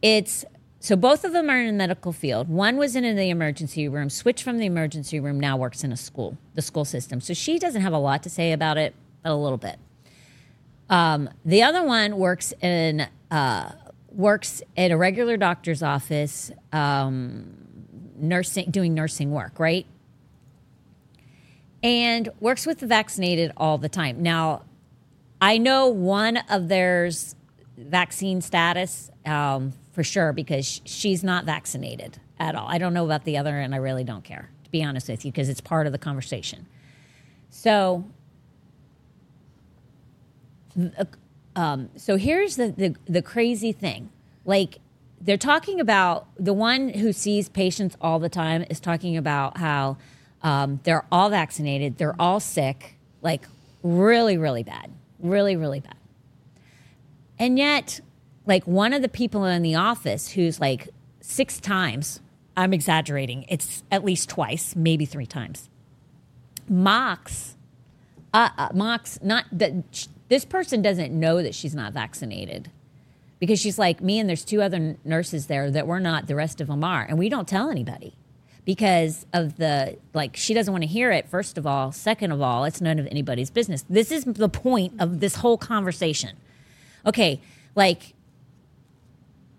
Speaker 1: It's so both of them are in the medical field. One was in the emergency room, switched from the emergency room, now works in a school, the school system. So she doesn't have a lot to say about it, but a little bit. Um, the other one works in uh, works at a regular doctor's office, um, nursing, doing nursing work, right? And works with the vaccinated all the time. Now, I know one of theirs vaccine status um, for sure because she's not vaccinated at all. I don't know about the other, and I really don't care, to be honest with you, because it's part of the conversation. So, um, so here's the, the the crazy thing, like they're talking about the one who sees patients all the time is talking about how um, they're all vaccinated, they're all sick, like really, really bad, really, really bad. And yet, like one of the people in the office who's like six times, I'm exaggerating, it's at least twice, maybe three times, mocks, uh, uh, mocks, not that this person doesn't know that she's not vaccinated because she's like me and there's two other nurses there that we're not, the rest of them are. And we don't tell anybody because of the like she doesn't want to hear it first of all. Second of all it's none of anybody's business. This is the point of this whole conversation. Okay like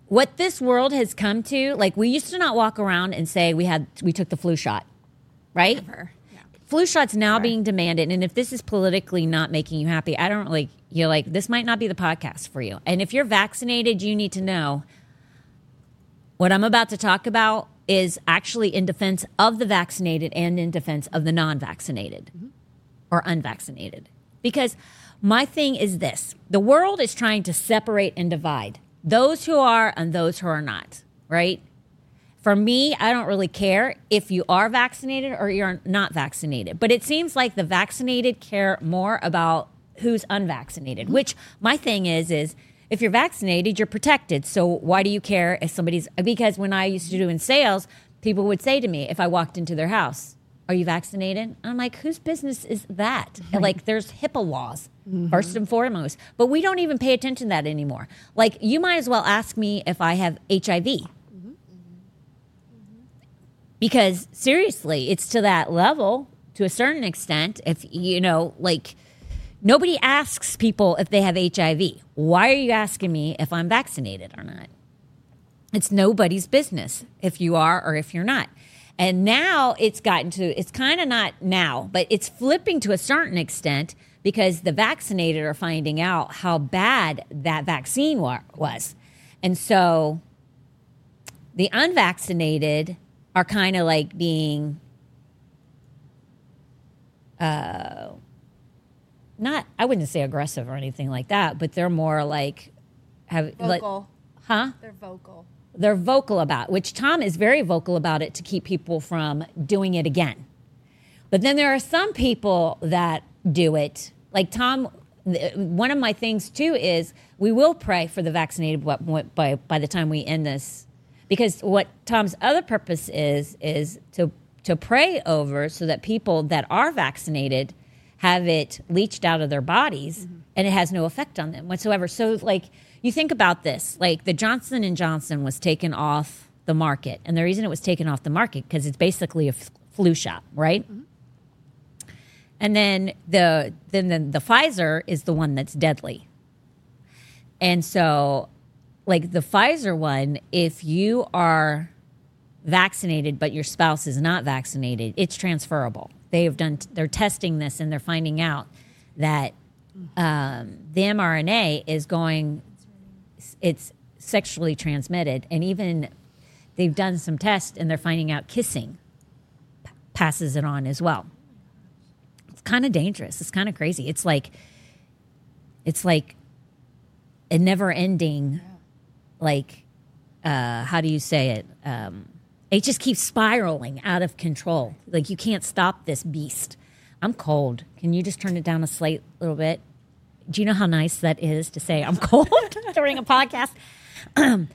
Speaker 1: what this world has come to like we used to not walk around and say we had we took the flu shot right?
Speaker 2: Never. Yeah.
Speaker 1: flu shots now being demanded and if this is politically not making you happy i don't like you're like this might not be the podcast for you. And if you're vaccinated you need to know What I'm about to talk about is actually in defense of the vaccinated and in defense of the non vaccinated mm-hmm. or unvaccinated. Because my thing is this the world is trying to separate and divide those who are and those who are not, right? For me, I don't really care if you are vaccinated or you're not vaccinated. But it seems like the vaccinated care more about who's unvaccinated, mm-hmm. which my thing is is if you're vaccinated, you're protected. So why do you care if somebody's because when I used to do in sales, people would say to me if I walked into their house, "Are you vaccinated?" And I'm like, "Whose business is that?" Like there's HIPAA laws mm-hmm. first and foremost. But we don't even pay attention to that anymore. Like you might as well ask me if I have HIV. Mm-hmm. Mm-hmm. Because seriously, it's to that level to a certain extent. If you know, like nobody asks people if they have HIV. Why are you asking me if I'm vaccinated or not? It's nobody's business if you are or if you're not. And now it's gotten to, it's kind of not now, but it's flipping to a certain extent because the vaccinated are finding out how bad that vaccine wa- was. And so the unvaccinated are kind of like being uh not I wouldn't say aggressive or anything like that, but they're more like have like
Speaker 3: Vocal.
Speaker 1: huh?
Speaker 3: They're vocal.
Speaker 1: They're vocal about, which Tom is very vocal about it to keep people from doing it again. But then there are some people that do it. Like Tom, one of my things too is we will pray for the vaccinated by, by, by the time we end this. Because what Tom's other purpose is, is to, to pray over so that people that are vaccinated have it leached out of their bodies and it has no effect on them whatsoever. So, like, you think about this like the Johnson and Johnson was taken off the market. And the reason it was taken off the market because it's basically a f- flu shot, right? Mm-hmm. And then the then the, the Pfizer is the one that's deadly. And so like the Pfizer one, if you are vaccinated but your spouse is not vaccinated, it's transferable. They have done they're testing this and they're finding out that um, the mRNA is going it's sexually transmitted and even they've done some tests and they're finding out kissing p- passes it on as well. It's kind of dangerous. It's kind of crazy. It's like it's like a never ending like uh how do you say it um it just keeps spiraling out of control. Like you can't stop this beast. I'm cold. Can you just turn it down a slight little bit? Do you know how nice that is to say i'm cold during a podcast?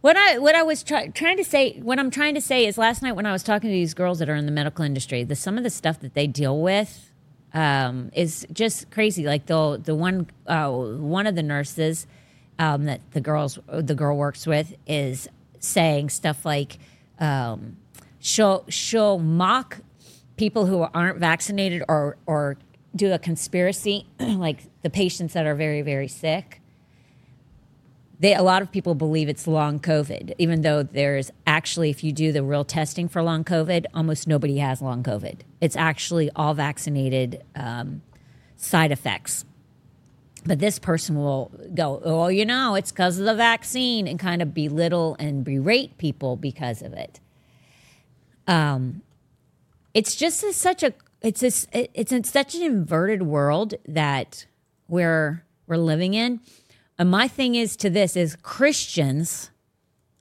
Speaker 1: What i what i was try, trying to say what i'm trying to say is last night when i was talking to these girls that are in the medical industry the some of the stuff that they deal with um, is just crazy. Like the the one uh, one of the nurses um, that the girls the girl works with is saying stuff like um, she'll she'll mock people who aren't vaccinated or or do a conspiracy like the patients that are very very sick. They, a lot of people believe it's long COVID, even though there's actually, if you do the real testing for long COVID, almost nobody has long COVID. It's actually all vaccinated um, side effects. But this person will go, oh, you know, it's because of the vaccine, and kind of belittle and berate people because of it. Um, it's just a, such a it's this it's in such an inverted world that we're we're living in. And my thing is to this is Christians.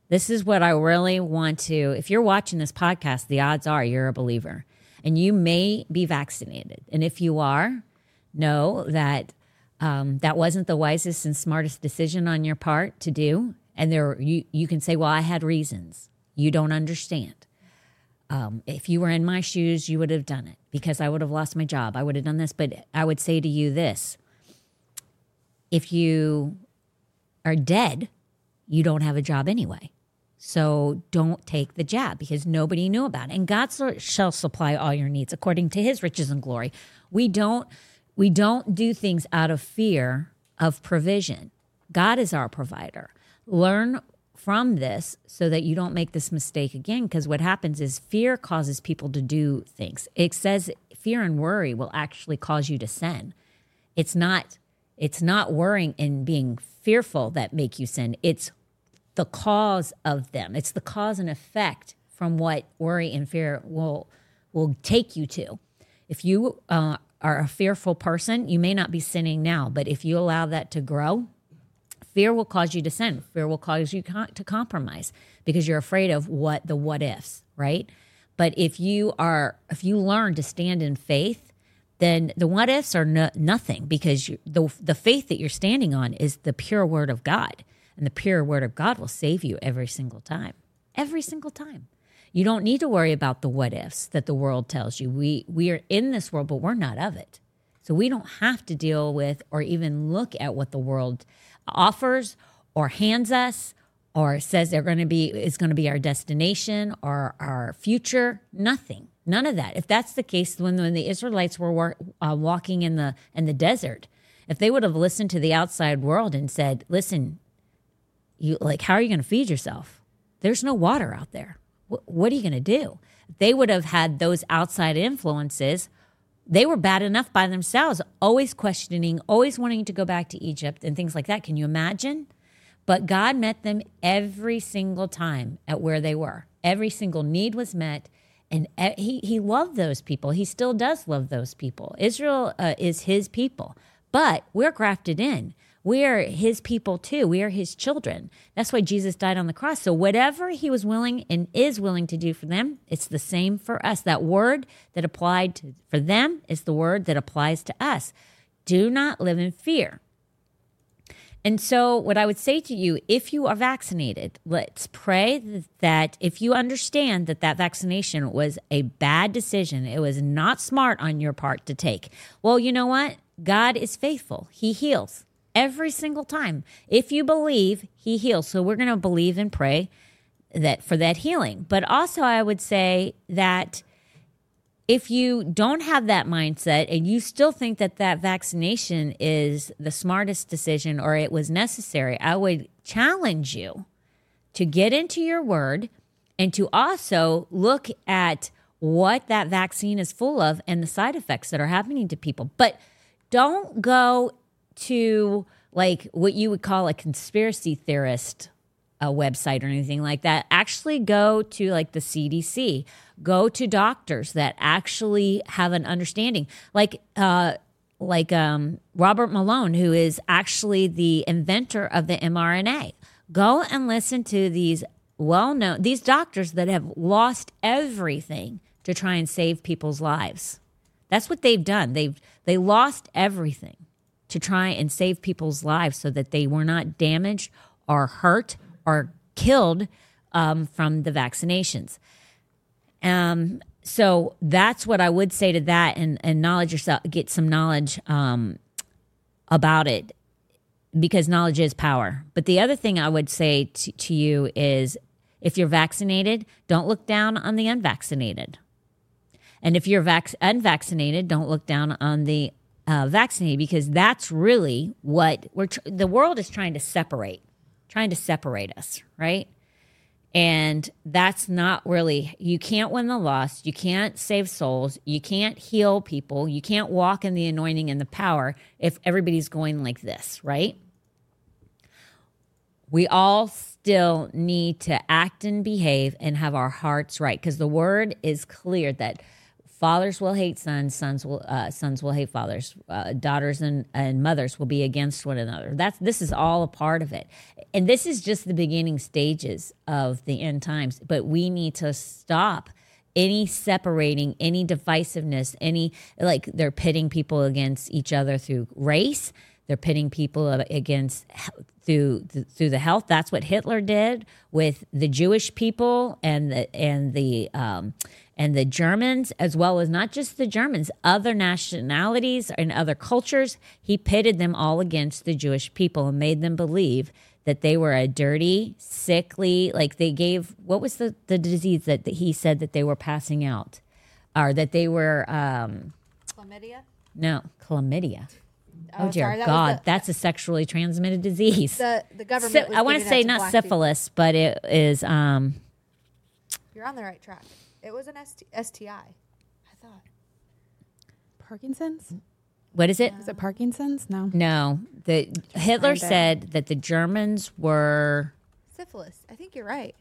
Speaker 1: This is what I really want to. If you're watching this podcast, the odds are you're a believer, and you may be vaccinated. And if you are, know that um, that wasn't the wisest and smartest decision on your part to do. And there, you you can say, "Well, I had reasons." You don't understand. Um, if you were in my shoes, you would have done it because I would have lost my job. I would have done this. But I would say to you this if you are dead, you don't have a job anyway. So don't take the jab because nobody knew about it. And God shall supply all your needs according to his riches and glory. We don't we don't do things out of fear of provision. God is our provider. Learn from this so that you don't make this mistake again because what happens is fear causes people to do things. It says fear and worry will actually cause you to sin. It's not it's not worrying and being fearful that make you sin. It's the cause of them. It's the cause and effect from what worry and fear will will take you to. If you uh, are a fearful person, you may not be sinning now, but if you allow that to grow, fear will cause you to sin. Fear will cause you to compromise because you're afraid of what the what ifs, right? But if you are, if you learn to stand in faith, then the what ifs are no, nothing because you, the the faith that you're standing on is the pure word of God, and the pure word of God will save you every single time, every single time. You don't need to worry about the what ifs that the world tells you. We we are in this world, but we're not of it. So we don't have to deal with or even look at what the world offers or hands us or says they're going to be is going to be our destination or our future. Nothing. None of that. If that's the case, when when the Israelites were uh, walking in the in the desert, if they would have listened to the outside world and said, "Listen, you like, how are you going to feed yourself? There's no water out there what are you going to do? They would have had those outside influences. They were bad enough by themselves, always questioning, always wanting to go back to Egypt and things like that. Can you imagine? But God met them every single time at where they were. Every single need was met. And he, he loved those people. He still does love those people. Israel uh, is his people, but we're grafted in. We are his people too. We are his children. That's why Jesus died on the cross. So, whatever he was willing and is willing to do for them, it's the same for us. That word that applied to, for them is the word that applies to us. Do not live in fear. And so, what I would say to you, if you are vaccinated, let's pray that if you understand that that vaccination was a bad decision, it was not smart on your part to take. Well, you know what? God is faithful, He heals every single time. If you believe, he heals. So we're going to believe and pray that for that healing. But also I would say that if you don't have that mindset and you still think that that vaccination is the smartest decision or it was necessary, I would challenge you to get into your word and to also look at what that vaccine is full of and the side effects that are happening to people. But don't go to like what you would call a conspiracy theorist a website or anything like that. Actually, go to like the CDC, go to doctors that actually have an understanding, like uh, like um, Robert Malone, who is actually the inventor of the mRNA. Go and listen to these well known these doctors that have lost everything to try and save people's lives. That's what they've done. They've they lost everything to try and save people's lives so that they were not damaged or hurt or killed um, from the vaccinations. Um, so that's what I would say to that, and, and knowledge yourself, get some knowledge um, about it because knowledge is power. But the other thing I would say to, to you is if you're vaccinated, don't look down on the unvaccinated. And if you're vac- unvaccinated, don't look down on the uh, vaccinated because that's really what we're tr- the world is trying to separate trying to separate us right? And that's not really you can't win the lost you can't save souls you can't heal people you can't walk in the anointing and the power if everybody's going like this right? We all still need to act and behave and have our hearts right because the word is clear that Fathers will hate sons, sons will uh, sons will hate fathers, uh, daughters and, and mothers will be against one another. That's this is all a part of it, and this is just the beginning stages of the end times. But we need to stop any separating, any divisiveness, any like they're pitting people against each other through race. They're pitting people against through through the health. That's what Hitler did with the Jewish people and the and the um, and the Germans, as well as not just the Germans, other nationalities and other cultures, he pitted them all against the Jewish people and made them believe that they were a dirty, sickly, like they gave, what was the, the disease that, that he said that they were passing out? Or that they were. Um,
Speaker 3: chlamydia?
Speaker 1: No, chlamydia.
Speaker 3: Oh,
Speaker 1: oh dear
Speaker 3: sorry, that
Speaker 1: God,
Speaker 3: the,
Speaker 1: that's a sexually transmitted disease.
Speaker 3: The, the government.
Speaker 1: I want to say not syphilis, people. but it is. Um,
Speaker 3: You're on the right track. It was an STI. I thought.
Speaker 2: Parkinson's?
Speaker 1: What is it?
Speaker 2: Is it Parkinson's? No.
Speaker 1: No. The Hitler said that the Germans were
Speaker 3: syphilis. I think you're right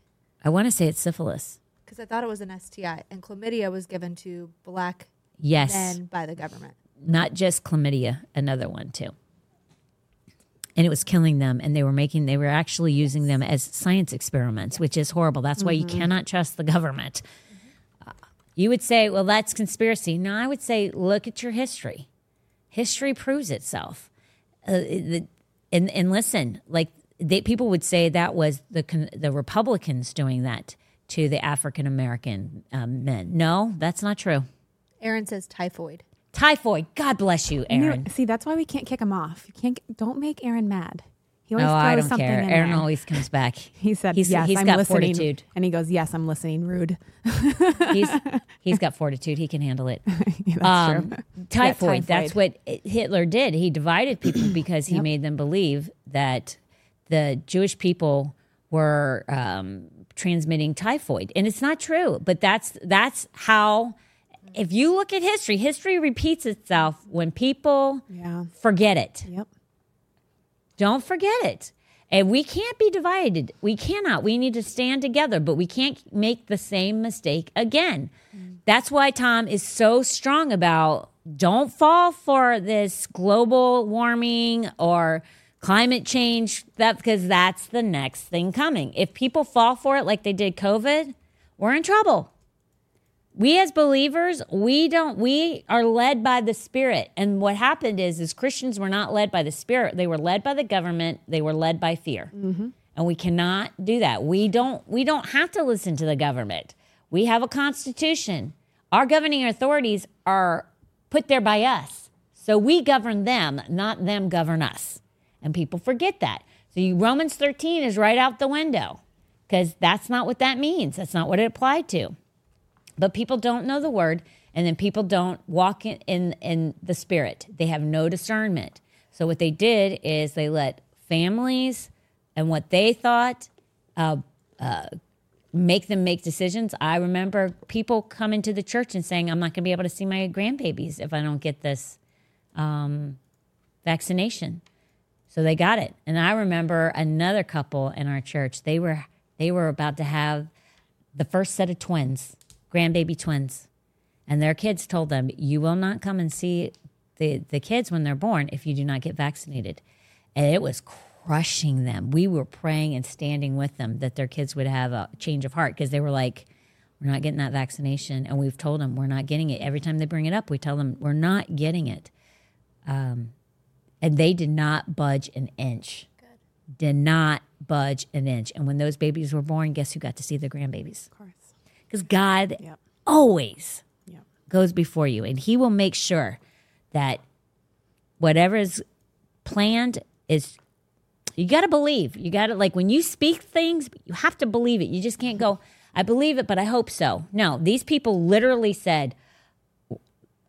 Speaker 1: I want to say it's syphilis.
Speaker 3: because I thought it was an STI, and chlamydia was given to black
Speaker 1: Yes.
Speaker 3: men by the government.
Speaker 1: not just chlamydia, another one too. And it was killing them, and they were making, they were actually using them as science experiments, which is horrible. That's why you mm-hmm. cannot trust the government. You would say, well, that's conspiracy. No, I would say, look at your history. History proves itself. Uh, the, and, and listen, like they, people would say that was the the Republicans doing that to the African American um, men. No, that's not true.
Speaker 3: Aaron says typhoid.
Speaker 1: Typhoid. God bless you,
Speaker 2: You know,
Speaker 1: Aaron.
Speaker 2: see, that's why we can't kick him off. You can't. Don't make Aaron mad. He
Speaker 1: No,
Speaker 2: always
Speaker 1: I
Speaker 2: throws
Speaker 1: don't
Speaker 2: something
Speaker 1: care. Aaron
Speaker 2: there.
Speaker 1: always comes back.
Speaker 2: He said,
Speaker 1: He's-
Speaker 2: "Yes,
Speaker 1: he's
Speaker 2: I'm
Speaker 1: got
Speaker 2: listening."
Speaker 1: fortitude.
Speaker 2: And he goes, "Yes, I'm listening." Rude.
Speaker 1: He's he's got fortitude. He can handle it.
Speaker 2: That's
Speaker 1: Um,
Speaker 2: true.
Speaker 1: typhoid,
Speaker 2: typhoid.
Speaker 1: That's what Hitler did. He divided people because he made them believe that the Jewish people were um, transmitting typhoid, and it's not true. But that's that's how. If you look at history, history repeats itself when people
Speaker 2: Yeah.
Speaker 1: forget it.
Speaker 2: Yep.
Speaker 1: Don't forget it. And we can't be divided. We cannot. We need to stand together, but we can't make the same mistake again. That's why Tom is so strong about don't fall for this global warming or climate change that because that's the next thing coming. If people fall for it like they did COVID, we're in trouble we as believers we don't we are led by the spirit. And what happened is is christians were not led by the spirit. They were led by the government. They were led by fear. Mm-hmm. And we cannot do that. We don't we don't have to listen to the government. We have a constitution. Our governing authorities are put there by us. So we govern them not them govern us. And people forget that. So you, romans 13 is right out the window because that's not what that means. That's not what it applied to but people don't know the word and then people don't walk in, in in the spirit. They have no discernment. So what they did is they let families and what they thought uh, uh, make them make decisions. I remember people coming to the church and saying i'm not going to be able to see my grandbabies if i don't get this um, vaccination. So they got it. And i remember another couple in our church they were they were about to have the first set of twins, grandbaby twins. And their kids told them, You will not come and see the, the kids when they're born if you do not get vaccinated. And it was crushing them. We were praying and standing with them that their kids would have a change of heart because they were like, We're not getting that vaccination. And we've told them we're not getting it. Every time they bring it up, we tell them we're not getting it. Um, and they did not budge an inch. Did not budge an inch. And when those babies were born, guess who got to see the grandbabies? Because God
Speaker 2: Yep.
Speaker 1: always
Speaker 2: Yep.
Speaker 1: goes before you, and He will make sure that whatever is planned is. You got to believe. You got to like when you speak things, you have to believe it. You just can't go. I believe it, but I hope so. No, these people literally said,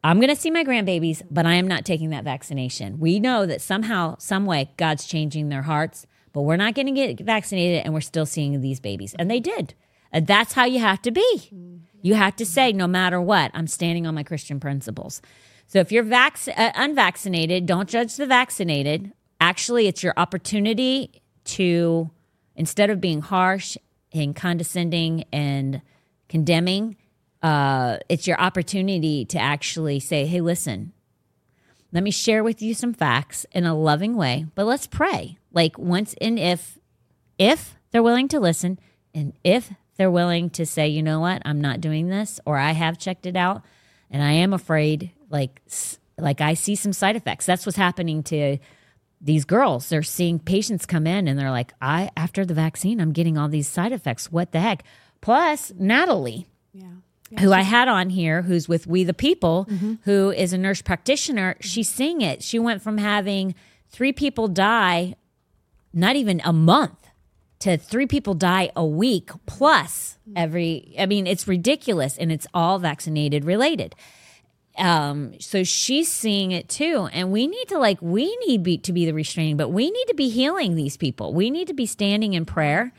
Speaker 1: I'm going to see my grandbabies, but I am not taking that vaccination. We know that somehow, some way, God's changing their hearts, but we're not going to get vaccinated and we're still seeing these babies. And they did. That's how you have to be. You have to say, no matter what, I'm standing on my Christian principles. So if you're vac- uh, unvaccinated, don't judge the vaccinated. Actually, it's your opportunity to, instead of being harsh and condescending and condemning, uh, it's your opportunity to actually say, hey, listen, let me share with you some facts in a loving way, but let's pray. Like once and if, if they're willing to listen and if they're willing to say, you know what, I'm not doing this, or I have checked it out and I am afraid, like, like I see some side effects. That's what's happening to these girls. They're seeing patients come in and they're like, I, after the vaccine, I'm getting all these side effects. What the heck? Plus, Natalie,
Speaker 2: Yeah.
Speaker 1: who I had on here, who's with We the People,
Speaker 2: Mm-hmm.
Speaker 1: who is a nurse practitioner, she's seeing it. She went from having three people die, not even a month, to three people die a week plus every. I mean, it's ridiculous, and it's all vaccinated related. Um, so she's seeing it too, and we need to like we need be, to be the restraining, but we need to be healing these people. We need to be standing in prayer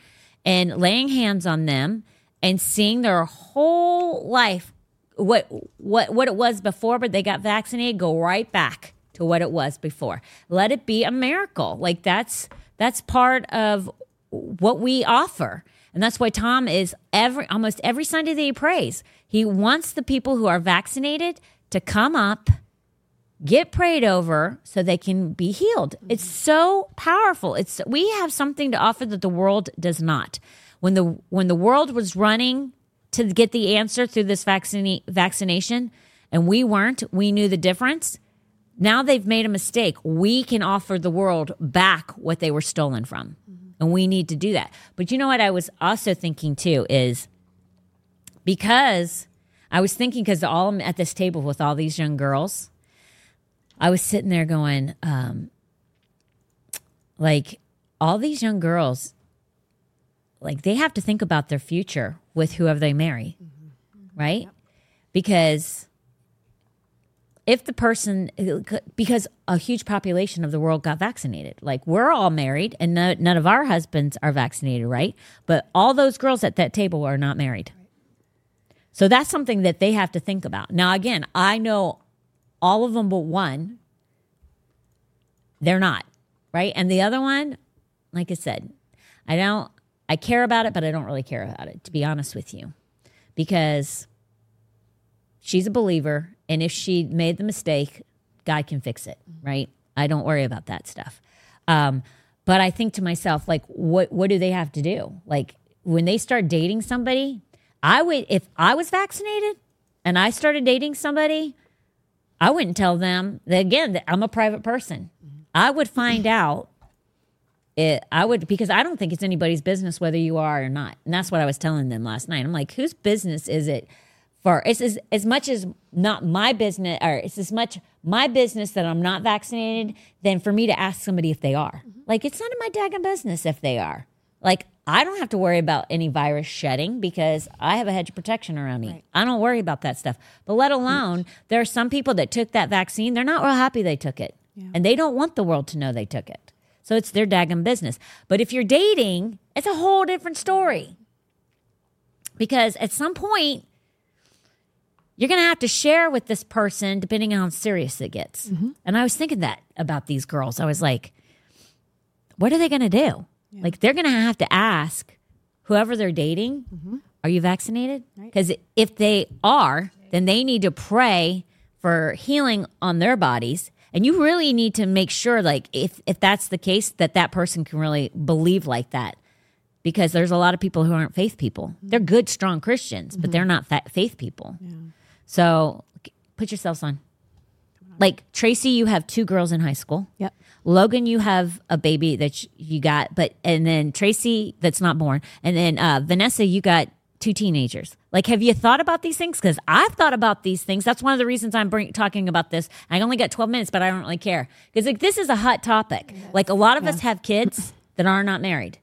Speaker 1: and laying hands on them and seeing their whole life what what what it was before but they got vaccinated go right back to what it was before let it be a miracle like that's that's part of what we offer. And that's why Tom is every almost every Sunday that he prays. He wants the people who are vaccinated to come up, get prayed over so they can be healed. Mm-hmm. It's so powerful. It's we have something to offer that the world does not. When the when the world was running to get the answer through this vaccine vaccination and we weren't, we knew the difference. Now they've made a mistake. We can offer the world back what they were stolen from. And we need to do that. But you know what I was also thinking too is because I was thinking because all I'm at this table with all these young girls, I was sitting there going, um, like all these young girls, like they have to think about their future with whoever they marry, right? Because if the person because a huge population of the world got vaccinated. Like we're all married and no, none of our husbands are vaccinated right? But all those girls at that table are not married. So that's something that they have to think about. Now again i know all of them but one. They're not right? And the other one like i said i don't i care about it but i don't really care about it to be honest with you. Because she's a believer and if she made the mistake god can fix it right? I don't worry about that stuff. Um, but i think to myself like what what do they have to do? Like when they start dating somebody i would if i was vaccinated and i started dating somebody i wouldn't tell them that again that i'm a private person. I would find out it, I would because I don't think it's anybody's business whether you are or not, and that's what I was telling them last night. I'm like, whose business is it for it's as, as much as not my business or it's as much my business that I'm not vaccinated than for me to ask somebody if they are. Mm-hmm. Like it's none of my daggone business if they are. Like I don't have to worry about any virus shedding because I have a hedge of protection around me.
Speaker 2: Right.
Speaker 1: I don't worry about that stuff. But let alone there are some people that took that vaccine, they're not real happy they took it. And they don't want the world to know they took it. So it's their daggone business. But if you're dating, it's a whole different story. Because at some point, you're going to have to share with this person depending on how serious it gets. Mm-hmm. And I was thinking that about these girls. I was like, what are they going to do? Like, they're going to have to ask whoever they're dating, mm-hmm. are you vaccinated? Because if they are, then they need to pray for healing on their bodies. And you really need to make sure, like, if, if that's the case, that that person can really believe like that because there's a lot of people who aren't faith people. Mm-hmm. They're good, strong Christians, but they're not fa- faith people. So put yourselves on. Like Tracy, you have two girls in high school.
Speaker 2: Yep.
Speaker 1: Logan, you have a baby that you got, but and then Tracy, that's not born, and then uh, Vanessa, you got two teenagers. Like, have you thought about these things? Because I've thought about these things. That's one of the reasons I'm bring, talking about this. I only got 12 minutes, but I don't really care because like this is a hot topic. Like a lot of us have kids that are not married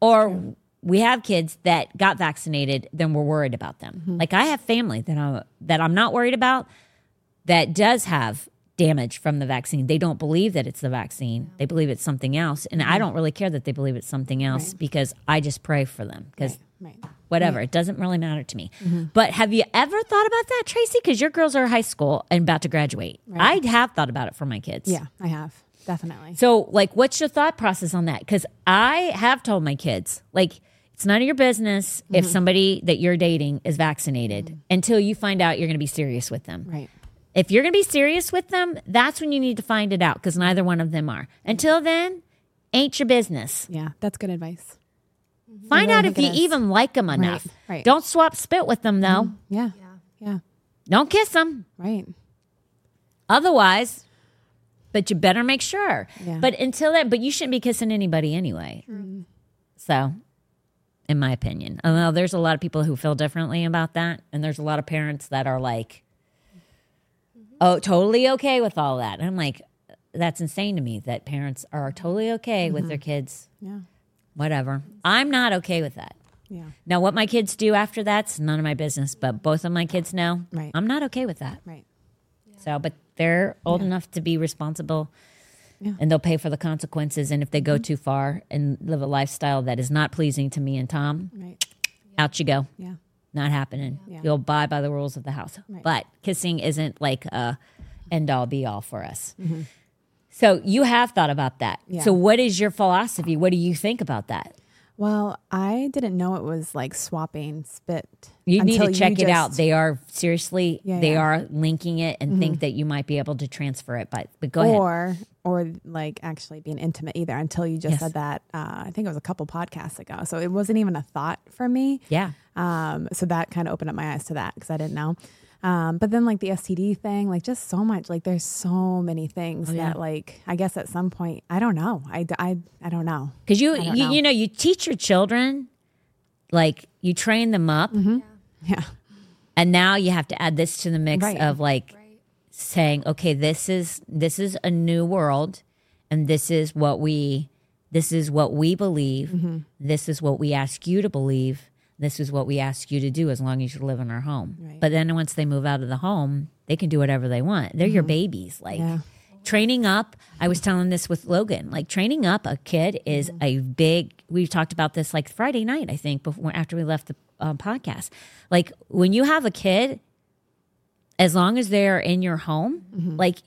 Speaker 1: or we have kids that got vaccinated then we're worried about them. Mm-hmm. Like i have family that i'm that i'm not worried about that does have damage from the vaccine. They don't believe that it's the vaccine. They believe it's something else. And i don't really care that they believe it's something else because i just pray for them because
Speaker 2: Right.
Speaker 1: whatever. It doesn't really matter to me. Mm-hmm. But have you ever thought about that tracy? Because your girls are high school and about to graduate. I have thought about it for my kids.
Speaker 2: Yeah, I have. Definitely.
Speaker 1: so, like, what's your thought process on that? Because I have told my kids, like, it's none of your business
Speaker 2: Mm-hmm.
Speaker 1: if somebody that you're dating is vaccinated until you find out you're going to be serious with them.
Speaker 2: Right.
Speaker 1: If you're going to be serious with them, that's when you need to find it out because neither one of them are. Until then, ain't your business.
Speaker 2: Yeah, that's good advice.
Speaker 1: Find out if you
Speaker 2: it is.
Speaker 1: even like them enough.
Speaker 2: right. Mm-hmm.
Speaker 1: Don't swap spit with them, though.
Speaker 2: Yeah. Yeah. Yeah.
Speaker 1: Don't kiss them.
Speaker 2: Right.
Speaker 1: Otherwise, but you better make sure.
Speaker 2: Yeah.
Speaker 1: But until then, but you shouldn't be kissing anybody anyway. So, in my opinion, although there's a lot of people who feel differently about that, and there's a lot of parents that are like, "Oh, totally okay with all that." And I'm like, that's insane to me that parents are totally okay with mm-hmm. their kids,
Speaker 2: Yeah.
Speaker 1: whatever. I'm not okay with that.
Speaker 2: Yeah.
Speaker 1: Now, what my kids do after that's none of my business, but both of my kids know
Speaker 2: Right.
Speaker 1: I'm not okay with that.
Speaker 2: Right.
Speaker 1: So, but they're old enough to be responsible
Speaker 2: Yeah. Mm-hmm.
Speaker 1: and they'll pay for the consequences. And if they go too far and live a lifestyle that is not pleasing to me and Tom,
Speaker 2: Right.
Speaker 1: out you go.
Speaker 2: Yeah.
Speaker 1: Not happening.
Speaker 2: Yeah.
Speaker 1: You'll abide by the rules of the house.
Speaker 2: Right.
Speaker 1: But kissing isn't like a end all be all for us.
Speaker 2: Mm-hmm.
Speaker 1: So you have thought about that.
Speaker 2: Yeah.
Speaker 1: So what is your philosophy? What do you think about that?
Speaker 2: Well, I didn't know it was like swapping spit.
Speaker 1: You need to check it out. They are seriously,
Speaker 2: Yeah,
Speaker 1: they
Speaker 2: yeah.
Speaker 1: are linking it and think that you might be able to transfer it. But but go ahead.
Speaker 2: or or like actually being intimate either until you just
Speaker 1: Yes.
Speaker 2: said that. Uh, I think it was a couple podcasts ago, so it wasn't even a thought for me.
Speaker 1: Yeah.
Speaker 2: Um, so that kind of opened up my eyes to that because I didn't know. Um, but then like the STD thing, like just so much, like there's so many things
Speaker 1: Oh, yeah.
Speaker 2: that like I guess at some point I don't know. I, I, I don't know.
Speaker 1: Because you, you
Speaker 2: know.
Speaker 1: you know you teach your children, like you train them up,
Speaker 2: Yeah.
Speaker 1: and now you have to add this to the mix
Speaker 2: Right.
Speaker 1: of like
Speaker 3: Right.
Speaker 1: saying, okay, this is this is a new world, and this is what we this is what we believe.
Speaker 2: Mm-hmm.
Speaker 1: This is what we ask you to believe. This is what we ask you to do as long as you live in our home.
Speaker 2: Right.
Speaker 1: But then once they move out of the home, they can do whatever they want. They're your babies. Like
Speaker 2: Mm-hmm. Yeah.
Speaker 1: training up, I was telling this with Logan, like training up a kid is
Speaker 2: Mm-hmm.
Speaker 1: a big, we talked about this like Friday night, I think, before after we left the um, podcast. Like when you have a kid, as long as they're in your home,
Speaker 2: Mm-hmm.
Speaker 1: like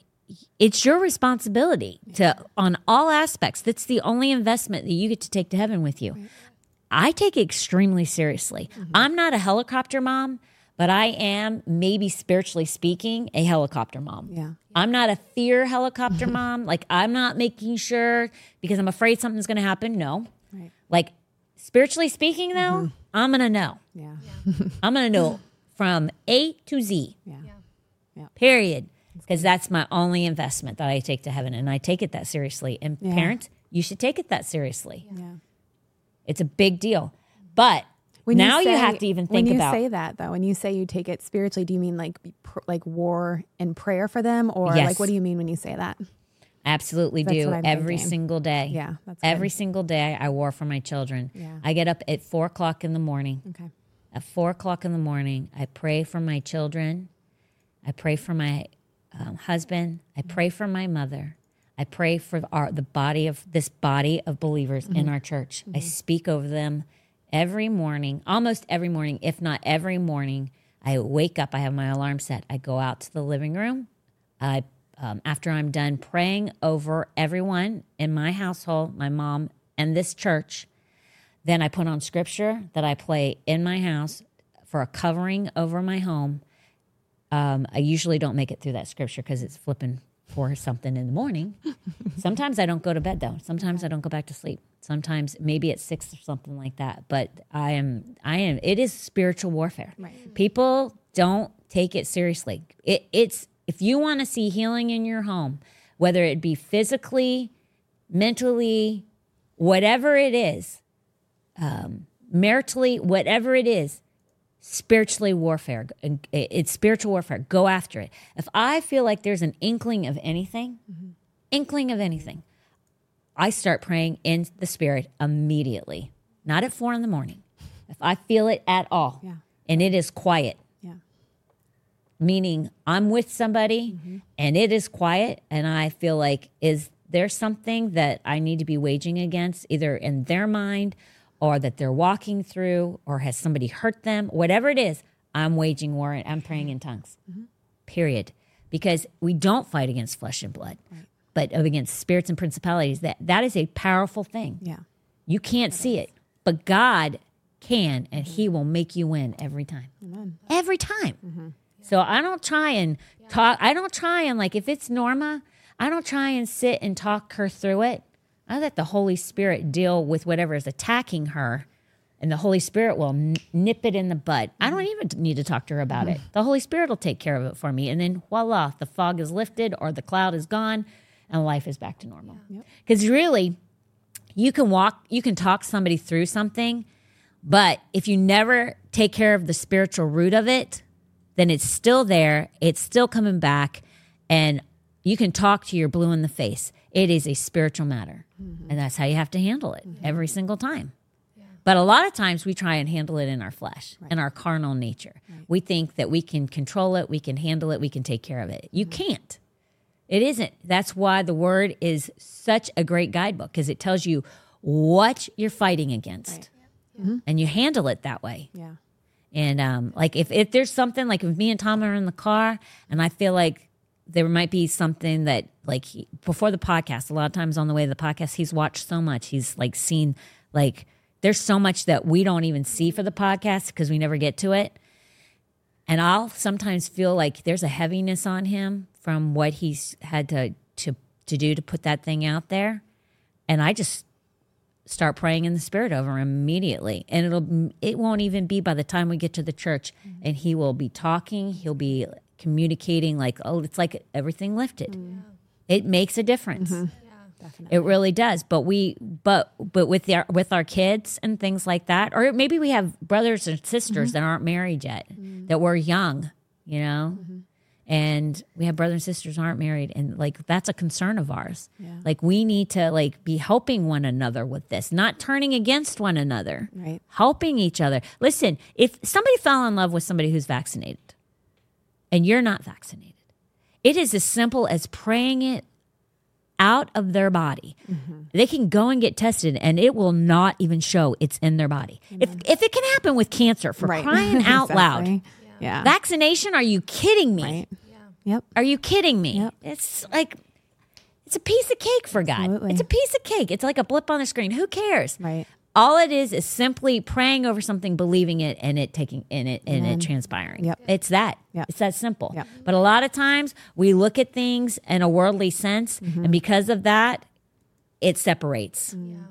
Speaker 1: it's your responsibility to on all aspects. That's the only investment that you get to take to heaven with you. I take it extremely seriously.
Speaker 2: Mm-hmm.
Speaker 1: I'm not a helicopter mom, but I am maybe spiritually speaking a helicopter mom.
Speaker 2: Yeah.
Speaker 1: I'm not a fear helicopter mom. Like I'm not making sure because I'm afraid something's going to happen. No.
Speaker 2: Right.
Speaker 1: Like spiritually speaking though, I'm going to know.
Speaker 2: Yeah.
Speaker 1: I'm going to know from A to Z.
Speaker 2: Yeah. yeah.
Speaker 1: Period. Because that's my only investment that I take to heaven and I take it that seriously. And
Speaker 2: Yeah.
Speaker 1: parents, you should take it that seriously.
Speaker 2: Yeah.
Speaker 1: It's a big deal. But now you,
Speaker 2: say-
Speaker 1: have to even think about when
Speaker 2: you
Speaker 1: about
Speaker 2: say that though when you say you take it spiritually do you mean like pr- like war and prayer for them or
Speaker 1: Yes.
Speaker 2: like what do you mean when you say that
Speaker 1: absolutely do every
Speaker 2: thinking.
Speaker 1: single day.
Speaker 2: Yeah, that's
Speaker 1: every
Speaker 2: good.
Speaker 1: single day I war for my children.
Speaker 2: Yeah.
Speaker 1: I get up at four o'clock in the morning.
Speaker 2: okay
Speaker 1: At four o'clock in the morning, I pray for my children. I pray for my um, husband. I pray for my mother. I pray for our the body of this body of believers in our church. I speak over them every morning, almost every morning, if not every morning. I wake up. I have my alarm set. I go out to the living room. I um, after I'm done praying over everyone in my household, my mom and this church. Then I put on scripture that I play in my house for a covering over my home. Um, I usually don't make it through that scripture because it's flipping for something in the morning. Sometimes I don't go to bed though. Sometimes I don't go back to sleep. Sometimes maybe at six or something like that. But I am, I am. It is spiritual warfare.
Speaker 2: Right.
Speaker 1: People don't take it seriously. It, it's if you want to see healing in your home, whether it be physically, mentally, whatever it is, um, maritally, whatever it is, spiritually warfare. It's spiritual warfare. Go after it. If I feel like there's an inkling of anything, mm-hmm. inkling of anything, I start praying in the spirit immediately, not at four in the morning. If I feel it at all,
Speaker 2: Yeah.
Speaker 1: and it is quiet,
Speaker 2: yeah
Speaker 1: meaning I'm with somebody mm-hmm. and it is quiet, and I feel like, is there something that I need to be waging against, either in their mind or that they're walking through, or has somebody hurt them? Whatever it is, I'm waging war and I'm praying in tongues. Period. Because we don't fight against flesh and blood, but against spirits and principalities. That that is a powerful thing.
Speaker 2: yeah
Speaker 1: You can't see it, but God can, and He will make you win every time. Every time. So I don't try and talk. I don't try and like if it's Norma, I don't try and sit and talk her through it. I let the Holy Spirit deal with whatever is attacking her, and the Holy Spirit will n- nip it in the bud. I don't even need to talk to her about it. The Holy Spirit will take care of it for me, and then voila, the fog is lifted or the cloud is gone, and life is back to normal. Because really, you can walk you can talk somebody through something but if you never take care of the spiritual root of it then it's still there it's still coming back and you can talk to your blue in the face it is a spiritual matter. And that's how you have to handle it mm-hmm. every single time. But a lot of times we try and handle it in our flesh in our carnal nature. We think that we can control it we can handle it we can take care of it. You mm-hmm. can't. It isn't. That's why the word is such a great guidebook because it tells you what you're fighting against. Mm-hmm. And you handle it that way.
Speaker 2: yeah.
Speaker 1: And um, like if, if there's something like if me and Tom are in the car and I feel like there might be something that like he, before the podcast a lot of times on the way to the podcast he's watched so much. He's like seen like there's so much that we don't even see for the podcast because we never get to it. And i'll sometimes feel like there's a heaviness on him from what he's had to to to do to put that thing out there. And i just start praying in the spirit over him immediately. And it'll it won't even be by the time we get to the church. Mm-hmm. And he will be talking. He'll be communicating like oh it's like everything lifted. Mm. It makes a difference. Mm-hmm. It really does. But we but but with our with our kids and things like that or maybe we have brothers and sisters mm-hmm. that aren't married yet mm. that we're young you know? Mm-hmm. And we have brothers and sisters who aren't married and like that's a concern of ours. Like we need to like be helping one another with this not turning against one another.
Speaker 2: Right.
Speaker 1: helping each other. Listen if somebody fell in love with somebody who's vaccinated and you're not vaccinated it is as simple as praying it out of their body. Mm-hmm. They can go and get tested and it will not even show it's in their body. Mm-hmm. If if it can happen with cancer for
Speaker 2: Right.
Speaker 1: crying out loud.
Speaker 2: Exactly. Yeah.
Speaker 1: Vaccination, are you kidding me?
Speaker 2: right. Yep.
Speaker 1: Are you kidding me?
Speaker 2: Yep.
Speaker 1: It's like it's a piece of cake for God.
Speaker 2: Absolutely.
Speaker 1: It's a piece of cake. It's like a blip on the screen. Who cares?
Speaker 2: Right.
Speaker 1: All it is is simply praying over something, believing it, and it taking in it and it transpiring.
Speaker 2: Yep.
Speaker 1: It's that.
Speaker 2: Yep.
Speaker 1: It's that simple.
Speaker 2: Yep.
Speaker 1: But a lot of times we look at things in a worldly sense,
Speaker 2: Mm-hmm.
Speaker 1: and because of that, it separates.
Speaker 2: Mm.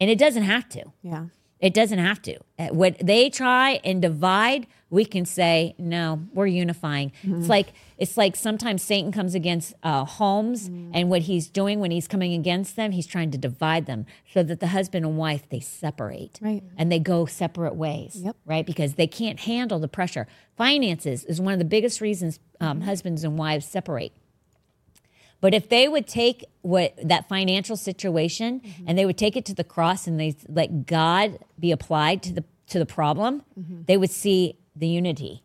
Speaker 1: And it doesn't have to.
Speaker 2: Yeah.
Speaker 1: It doesn't have to. Uh, When they try and divide, we can say, "No, we're unifying." It's like it's like sometimes Satan comes against uh, homes, and what he's doing when he's coming against them, he's trying to divide them so that the husband and wife they separate,
Speaker 2: Right.
Speaker 1: And they go separate ways,
Speaker 2: Yep.
Speaker 1: right? Because they can't handle the pressure. Finances is one of the biggest reasons um, husbands and wives separate. But if they would take what that financial situation mm-hmm. and they would take it to the cross and they let God be applied to the to the problem, mm-hmm. they would see the unity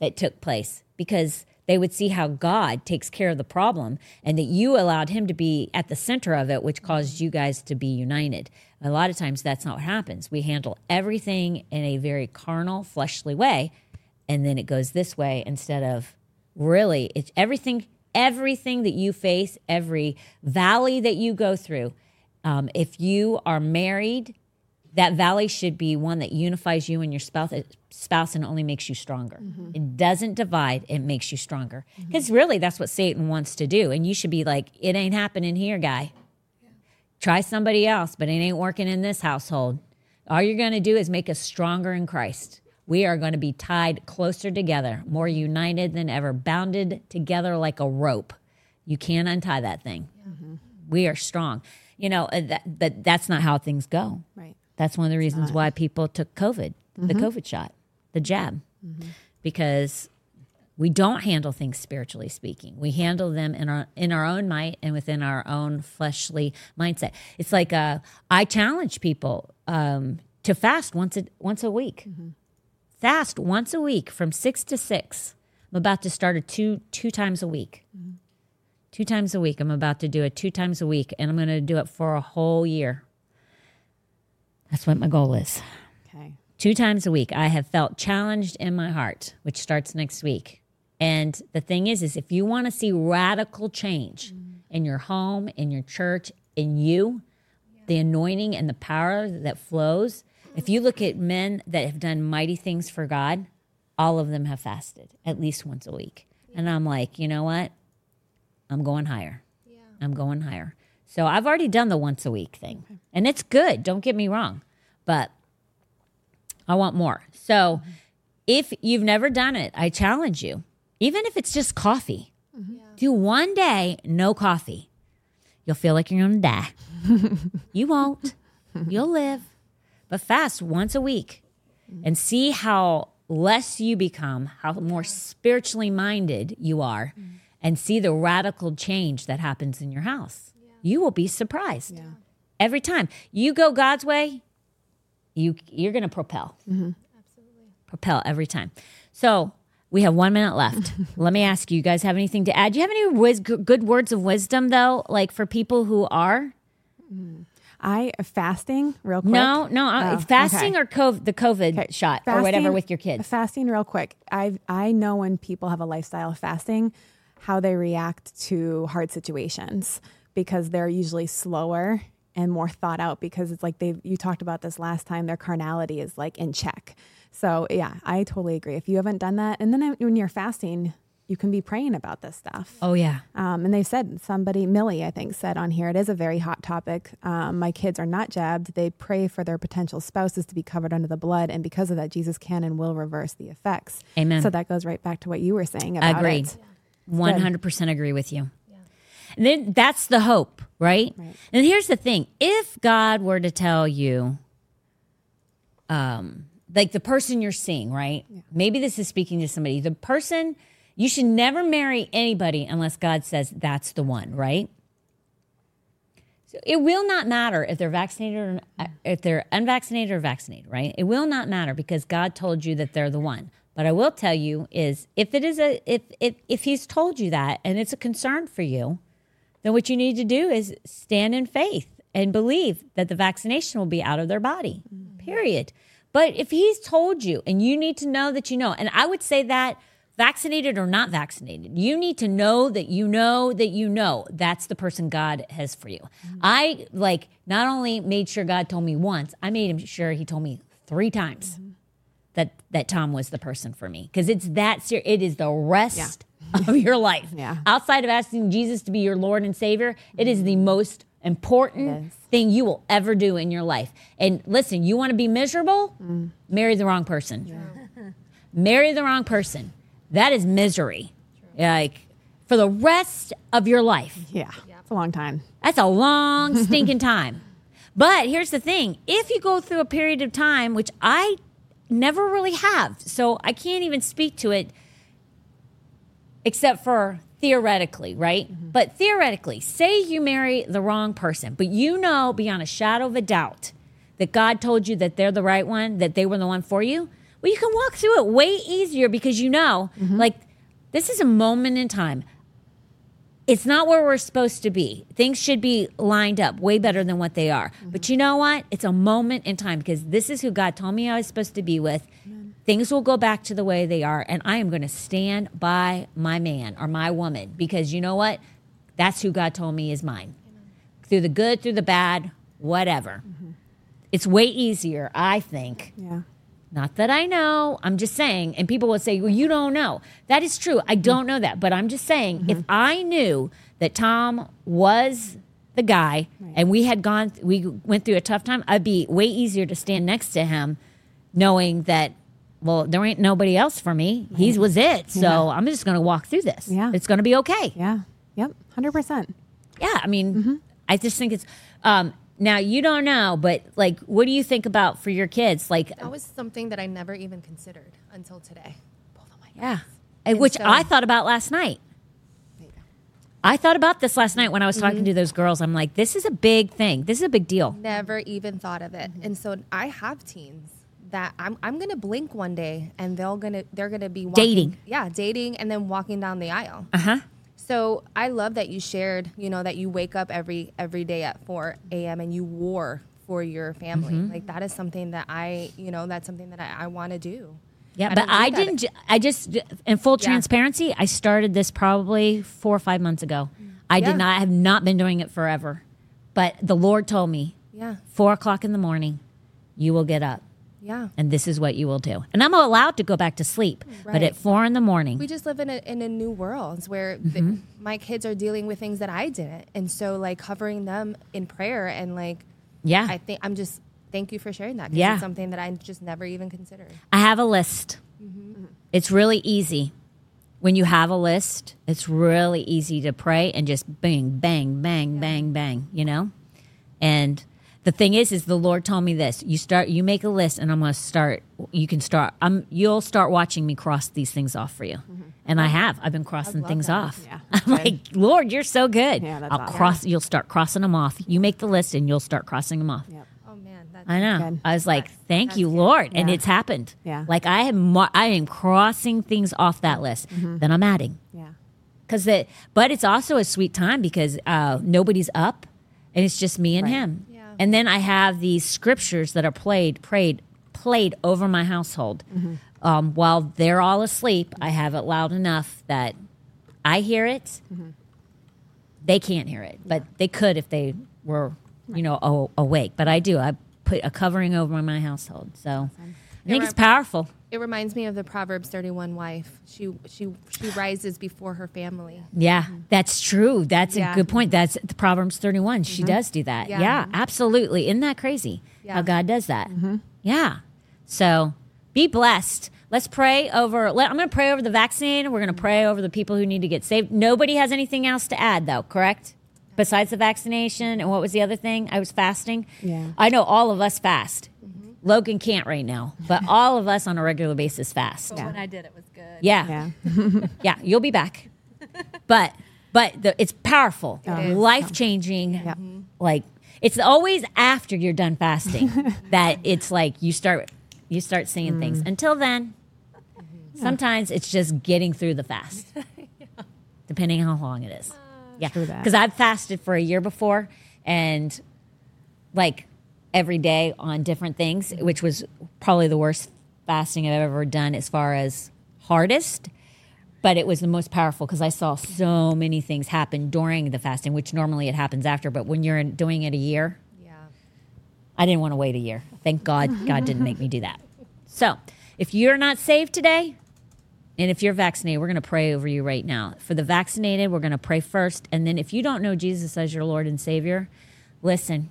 Speaker 1: that took place because they would see how God takes care of the problem and that you allowed him to be at the center of it, which caused you guys to be united. A lot of times that's not what happens. We handle everything in a very carnal, fleshly way, and then it goes this way instead of really it's everything everything that you face every valley that you go through um, if you are married that valley should be one that unifies you and your spouse uh, spouse and only makes you stronger. Mm-hmm. It doesn't divide it makes you stronger. Mm-hmm. Because really that's what satan wants to do and you should be like it ain't happening here guy. Try somebody else but it ain't working in this household. All you're going to do is make us stronger in christ we are going to be tied closer together more united than ever bounded together like a rope. You can't untie that thing. We are strong. You know uh, that, that that's not how things go.
Speaker 2: Right.
Speaker 1: that's one of the reasons why people took COVID, the COVID shot, the jab, because we don't handle things spiritually speaking. We handle them in our in our own might and within our own fleshly mindset. It's like uh, I challenge people um, to fast once a once a week. Fast once a week from six to six. I'm about to start a two two times a week. Two times a week. I'm about to do it two times a week, and I'm going to do it for a whole year. That's what my goal is.
Speaker 2: Okay.
Speaker 1: Two times a week, I have felt challenged in my heart, which starts next week. And the thing is, is if you want to see radical change in your home, in your church, in you, the anointing and the power that flows. If you look at men that have done mighty things for God, all of them have fasted at least once a week. And I'm like, you know what? I'm going higher. Yeah. I'm going higher. So I've already done the once a week thing. And it's good, don't get me wrong. But I want more. So mm-hmm. if you've never done it, I challenge you, even if it's just coffee, mm-hmm. do one day no coffee. You'll feel like you're going to die. you won't. You'll live. But fast once a week and see how less you become, how more spiritually minded you are, and see the radical change that happens in your house. You will be surprised every time you go God's way. You you're going to propel, mm-hmm. absolutely propel every time. So we have one minute left. Let me ask you, you guys have anything to add? Do you have any wis- good words of wisdom though, like for people who are mm.
Speaker 2: I fasting real quick.
Speaker 1: no, no, uh,
Speaker 2: Oh,
Speaker 1: fasting
Speaker 2: okay.
Speaker 1: or COVID, the COVID
Speaker 2: Okay.
Speaker 1: shot or whatever with your kids.
Speaker 2: Fasting real quick. I I know when people have a lifestyle of fasting, how they react to hard situations because they're usually slower and more thought out because it's like they you talked about this last time their carnality is like in check. So yeah, I totally agree. If you haven't done that, and then when you're fasting, you can be praying about this stuff.
Speaker 1: Oh yeah.
Speaker 2: Um, and they said somebody, Millie, I think, said on here, it is a very hot topic. Um, my kids are not jabbed. They pray for their potential spouses to be covered under the blood, and because of that, Jesus can and will reverse the effects.
Speaker 1: Amen.
Speaker 2: So that goes right back to what you were saying about
Speaker 1: Agreed. One hundred percent agree with you. And then that's the hope, right?
Speaker 2: Right.
Speaker 1: And here's the thing: if God were to tell you, um, like the person you're seeing, right? Maybe this is speaking to somebody. The person you should never marry anybody unless God says that's the one, right? So it will not matter if they're vaccinated or uh, if they're unvaccinated or vaccinated, right? It will not matter because God told you that they're the one. But I will tell you is if it is a if if if he's told you that and it's a concern for you, then what you need to do is stand in faith and believe that the vaccination will be out of their body. Mm-hmm. Period. But if he's told you and you need to know that you know, and I would say that vaccinated or not vaccinated, you need to know that you know that you know that's the person God has for you. Mm-hmm. I like not only made sure God told me once, I made him sure he told me three times mm-hmm. that that Tom was the person for me because it's that serious. It is the rest of your life.
Speaker 2: Yeah.
Speaker 1: Outside of asking Jesus to be your Lord and Savior, it is the mm-hmm. most important thing you will ever do in your life. And listen, you want to be miserable? Mm. Marry the wrong person. Marry the wrong person. That is misery. Like for the rest of your life.
Speaker 2: Yeah, it's a long time.
Speaker 1: That's a long stinking time. But here's the thing if you go through a period of time, which I never really have, so I can't even speak to it except for theoretically, right? Mm-hmm. But theoretically, say you marry the wrong person, but you know beyond a shadow of a doubt that God told you that they're the right one, that they were the one for you. Well, you can walk through it way easier because you know, mm-hmm. like, this is a moment in time it's not where we're supposed to be. Things should be lined up way better than what they are. But mm-hmm. you know what? It's a moment in time because this is who God told me I was supposed to be with. Things will go back to the way they are, and I am going to stand by my man or my woman because you know what? That's who God told me is mine. Through the good, through the bad, whatever. Mm-hmm. It's way easier, I think,
Speaker 2: Yeah.
Speaker 1: Not that I know. I'm just saying. And people will say, well, you don't know. That is true. I don't know that. But I'm just saying, if I knew that Tom was the guy and we had gone, we went through a tough time, I'd be way easier to stand next to him knowing that, well, there ain't nobody else for me. He was it. So I'm just going to walk through this.
Speaker 2: Yeah.
Speaker 1: It's going to be okay.
Speaker 2: Yeah. Yep. Hundred percent.
Speaker 1: Yeah, I mean,
Speaker 2: Mm-hmm.
Speaker 1: I just think it's. Um, now you don't know, but like, what do you think about for your kids? Like,
Speaker 3: That was something that I never even considered until today.
Speaker 1: yeah, And which
Speaker 3: so-
Speaker 1: I thought about last night. I thought about this last night when I was
Speaker 3: Mm-hmm.
Speaker 1: talking to those girls. I'm like, this is a big thing. This is a big deal.
Speaker 3: Never even thought of it. And so I have teens that I'm I'm gonna blink one day and they'll gonna they're gonna be walking,
Speaker 1: Dating.
Speaker 3: Yeah, dating and then walking down the aisle.
Speaker 1: Uh huh.
Speaker 3: So I love that you shared, you know, that you wake up every every day at 4 a.m. and you war for your family.
Speaker 1: Mm-hmm.
Speaker 3: Like that is something that I, you know, that's something that I, I want to do.
Speaker 1: Yeah,
Speaker 3: I
Speaker 1: but I didn't. ju- I just, in full
Speaker 3: Yeah.
Speaker 1: transparency, I started this probably four or five months ago. I
Speaker 3: Yeah.
Speaker 1: did not I have not been doing it forever, but the Lord told me
Speaker 3: Yeah,
Speaker 1: four o'clock in the morning, you will get up.
Speaker 3: Yeah.
Speaker 1: and this is what you will do. And I'm allowed to go back to sleep, but at four in the morning,
Speaker 3: We just live in a in a new world where
Speaker 1: Mm-hmm.
Speaker 3: my kids are dealing with things that I didn't, and so like covering them in prayer and like
Speaker 1: yeah,
Speaker 3: I think I'm just thank you for sharing that.
Speaker 1: Yeah.
Speaker 3: it's something that I just never even considered.
Speaker 1: I have a list.
Speaker 3: Mm-hmm.
Speaker 1: It's really easy. When you have a list, it's really easy to pray and just bang, bang, bang, bang, bang, you know? And the thing is, is the Lord told me this. You start, you make a list and I'm going to start, you can start, I'm, you'll start watching me cross these things off for you. And I have, I've been crossing things
Speaker 3: that.
Speaker 1: off.
Speaker 2: Yeah,
Speaker 1: I'm
Speaker 2: good.
Speaker 1: like, Lord, you're so good.
Speaker 2: Yeah, that's
Speaker 1: I'll
Speaker 2: awesome.
Speaker 1: cross, you'll start crossing them off. You make the list and you'll start crossing them off.
Speaker 2: Yep.
Speaker 3: Oh man, that's
Speaker 1: I know.
Speaker 2: Good.
Speaker 1: I was like,
Speaker 3: That's-
Speaker 1: "Thank
Speaker 3: that's
Speaker 1: you,
Speaker 3: good.
Speaker 1: Lord," and it's happened.
Speaker 2: Yeah.
Speaker 1: Like I am, mar- I am crossing things off that list.
Speaker 2: Mm-hmm.
Speaker 1: Then I'm adding
Speaker 2: Yeah.
Speaker 1: because it. But it's also a sweet time because uh, nobody's up, and it's just me and
Speaker 2: Right.
Speaker 1: him.
Speaker 3: Yeah.
Speaker 1: And then I have these scriptures that are played, prayed, played over my household
Speaker 2: Mm-hmm.
Speaker 1: um, while they're all asleep. I have it loud enough that I hear it. They can't hear it, but they could if they were, you know, a- awake. But I do. I put a covering over my household. So I think it's powerful.
Speaker 3: It reminds me of the Proverbs 31 wife. She she she rises before her family.
Speaker 1: Yeah, mm-hmm. that's true. That's
Speaker 3: Yeah.
Speaker 1: a good point. That's the Proverbs 31. She mm-hmm. does do that. Yeah,
Speaker 3: Yeah.
Speaker 1: absolutely. Isn't that crazy how God does that? Mm-hmm. Yeah. So be blessed. Let's pray over. Let, I'm going to pray over the vaccinated. We're going to pray over the people who need to get saved. Nobody has anything else to add, though, correct? Besides the vaccination. And what was the other thing? I was fasting.
Speaker 2: Yeah.
Speaker 1: I know all of us fast. Logan can't right now, but all of us on a regular basis fast.
Speaker 4: But when I did, it was good.
Speaker 1: Yeah.
Speaker 2: Yeah.
Speaker 1: Yeah, you'll be back. but but the, it's powerful,
Speaker 3: is.
Speaker 1: life changing.
Speaker 2: Yeah. Mm-hmm.
Speaker 1: Like it's always after you're done fasting that it's like you start you start seeing mm. things. Until then, mm-hmm. sometimes it's just getting through the fast, depending how long it is.
Speaker 2: Uh, yeah,
Speaker 1: because I've fasted for a year before, and like every day on different things, mm-hmm. which was probably the worst fasting I've ever done as far as hardest. But it was the most powerful because I saw so many things happen during the fasting, which normally it happens after. But when you're doing it a year,
Speaker 3: Yeah.
Speaker 1: I didn't want to wait a year. Thank God, God didn't make me do that. So, if you're not saved today, and if you're vaccinated, we're going to pray over you right now. For the vaccinated, we're going to pray first. And then if you don't know Jesus as your Lord and Savior, listen,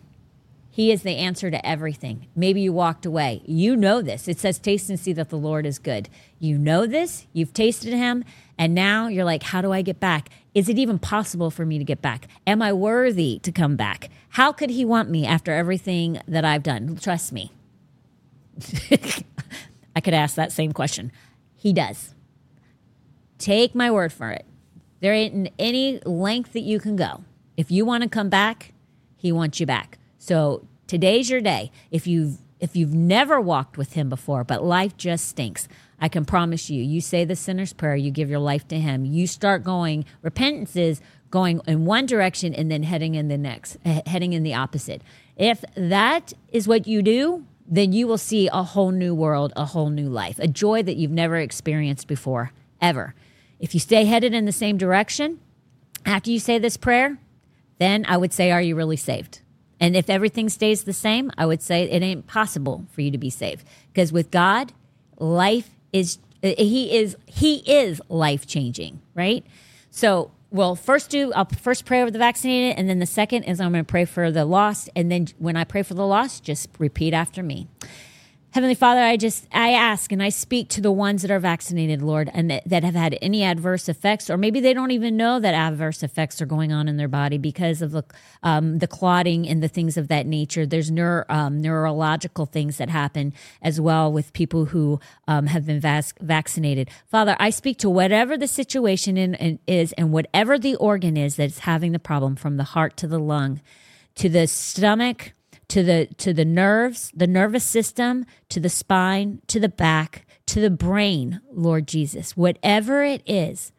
Speaker 1: He is the answer to everything. Maybe you walked away. You know this. It says, taste and see that the Lord is good. You know this. You've tasted Him. And now you're like, how do I get back? Is it even possible for me to get back? Am I worthy to come back? How could He want me after everything that I've done? Trust me. I could ask that same question. He does. Take my word for it. There ain't any length that you can go. If you want to come back, he wants you back. So today's your day. If you've if you've never walked with him before, but life just stinks, I can promise you, you say the sinner's prayer, you give your life to him, you start going, repentance is going in one direction and then heading in the next, heading in the opposite. If that is what you do, then you will see a whole new world, a whole new life, a joy that you've never experienced before, ever. If you stay headed in the same direction, after you say this prayer, then I would say, Are you really saved? And if everything stays the same, I would say it ain't possible for you to be saved. Because with God, life is He is He is life changing, right? So we'll first do I'll first pray over the vaccinated, and then the second is I'm gonna pray for the lost. And then when I pray for the lost, just repeat after me. Heavenly Father, I just I ask and I speak to the ones that are vaccinated, Lord, and that, that have had any adverse effects, or maybe they don't even know that adverse effects are going on in their body because of the um, the clotting and the things of that nature. There's neuro, um, neurological things that happen as well with people who um, have been vas- vaccinated. Father, I speak to whatever the situation in, in, is and whatever the organ is that's having the problem, from the heart to the lung, to the stomach to the to the nerves, the nervous system, to the spine, to the back, to the brain, Lord Jesus. Whatever it is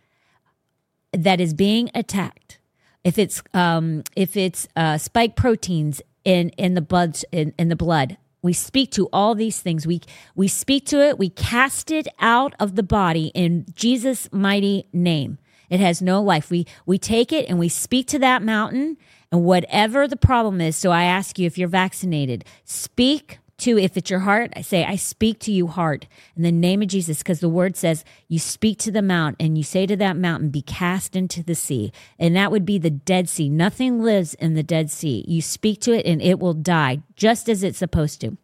Speaker 1: that is being attacked, if it's um, if it's uh, spike proteins in in the blood in, in the blood, we speak to all these things. We we speak to it. We cast it out of the body in Jesus' mighty name. It has no life. We we take it and we speak to that mountain and whatever the problem is. So I ask you if you're vaccinated, speak to if it's your heart, I say I speak to you heart in the name of Jesus because the word says you speak to the mount and you say to that mountain be cast into the sea. And that would be the Dead Sea. Nothing lives in the Dead Sea. You speak to it and it will die just as it's supposed to.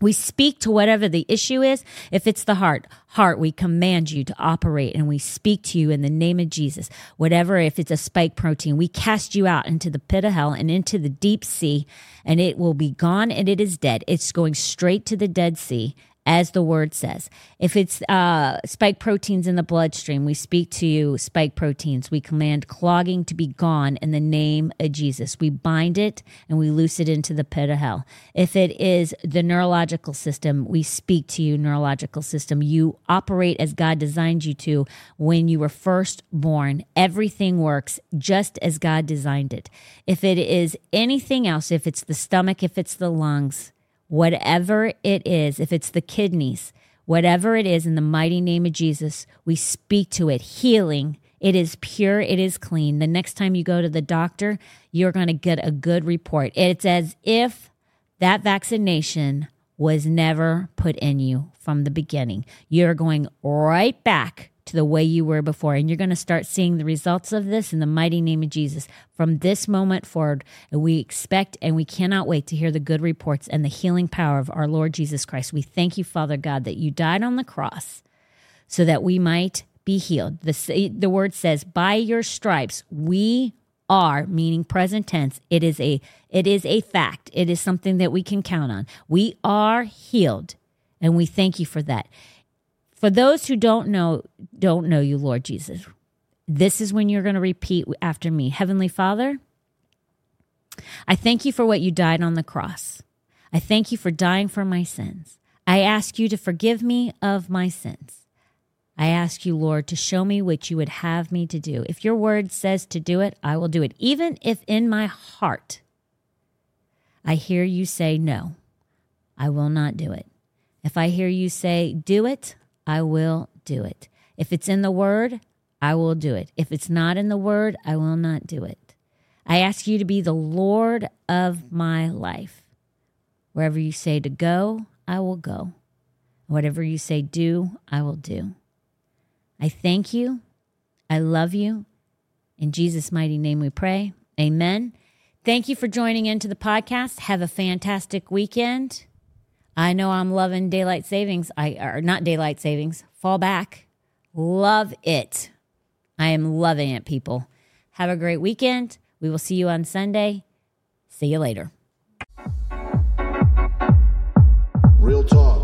Speaker 1: We speak to whatever the issue is. If it's the heart, heart, we command you to operate and we speak to you in the name of Jesus. Whatever, if it's a spike protein, we cast you out into the pit of hell and into the deep sea, and it will be gone and it is dead. It's going straight to the Dead Sea. As the word says, if it's uh, spike proteins in the bloodstream, we speak to you, spike proteins. We command clogging to be gone in the name of Jesus. We bind it and we loose it into the pit of hell. If it is the neurological system, we speak to you, neurological system. You operate as God designed you to when you were first born. Everything works just as God designed it. If it is anything else, if it's the stomach, if it's the lungs, whatever it is, if it's the kidneys, whatever it is, in the mighty name of Jesus, we speak to it healing It is pure, it is clean. The next time you go to the doctor, you're going to get a good report. It's as if that vaccination was never put in you from the beginning. You're going right back to the way you were before. And you're going to start seeing the results of this in the mighty name of Jesus from this moment forward. We expect and we cannot wait to hear the good reports and the healing power of our Lord Jesus Christ. We thank you, Father God, that you died on the cross so that we might be healed. The, the word says, by your stripes, we are meaning present tense it is a it is a fact it is something that we can count on we are healed and we thank you for that for those who don't know don't know you lord jesus this is when you're going to repeat after me heavenly father i thank you for what you died on the cross i thank you for dying for my sins i ask you to forgive me of my sins I ask you, Lord, to show me what you would have me to do. If your word says to do it, I will do it. Even if in my heart I hear you say no, I will not do it. If I hear you say do it, I will do it. If it's in the word, I will do it. If it's not in the word, I will not do it. I ask you to be the Lord of my life. Wherever you say to go, I will go. Whatever you say do, I will do. I thank you. I love you. In Jesus' mighty name we pray. Amen. Thank you for joining into the podcast. Have a fantastic weekend. I know I'm loving daylight savings. I are not daylight savings. Fall back. Love it. I am loving it, people. Have a great weekend. We will see you on Sunday. See you later. Real talk.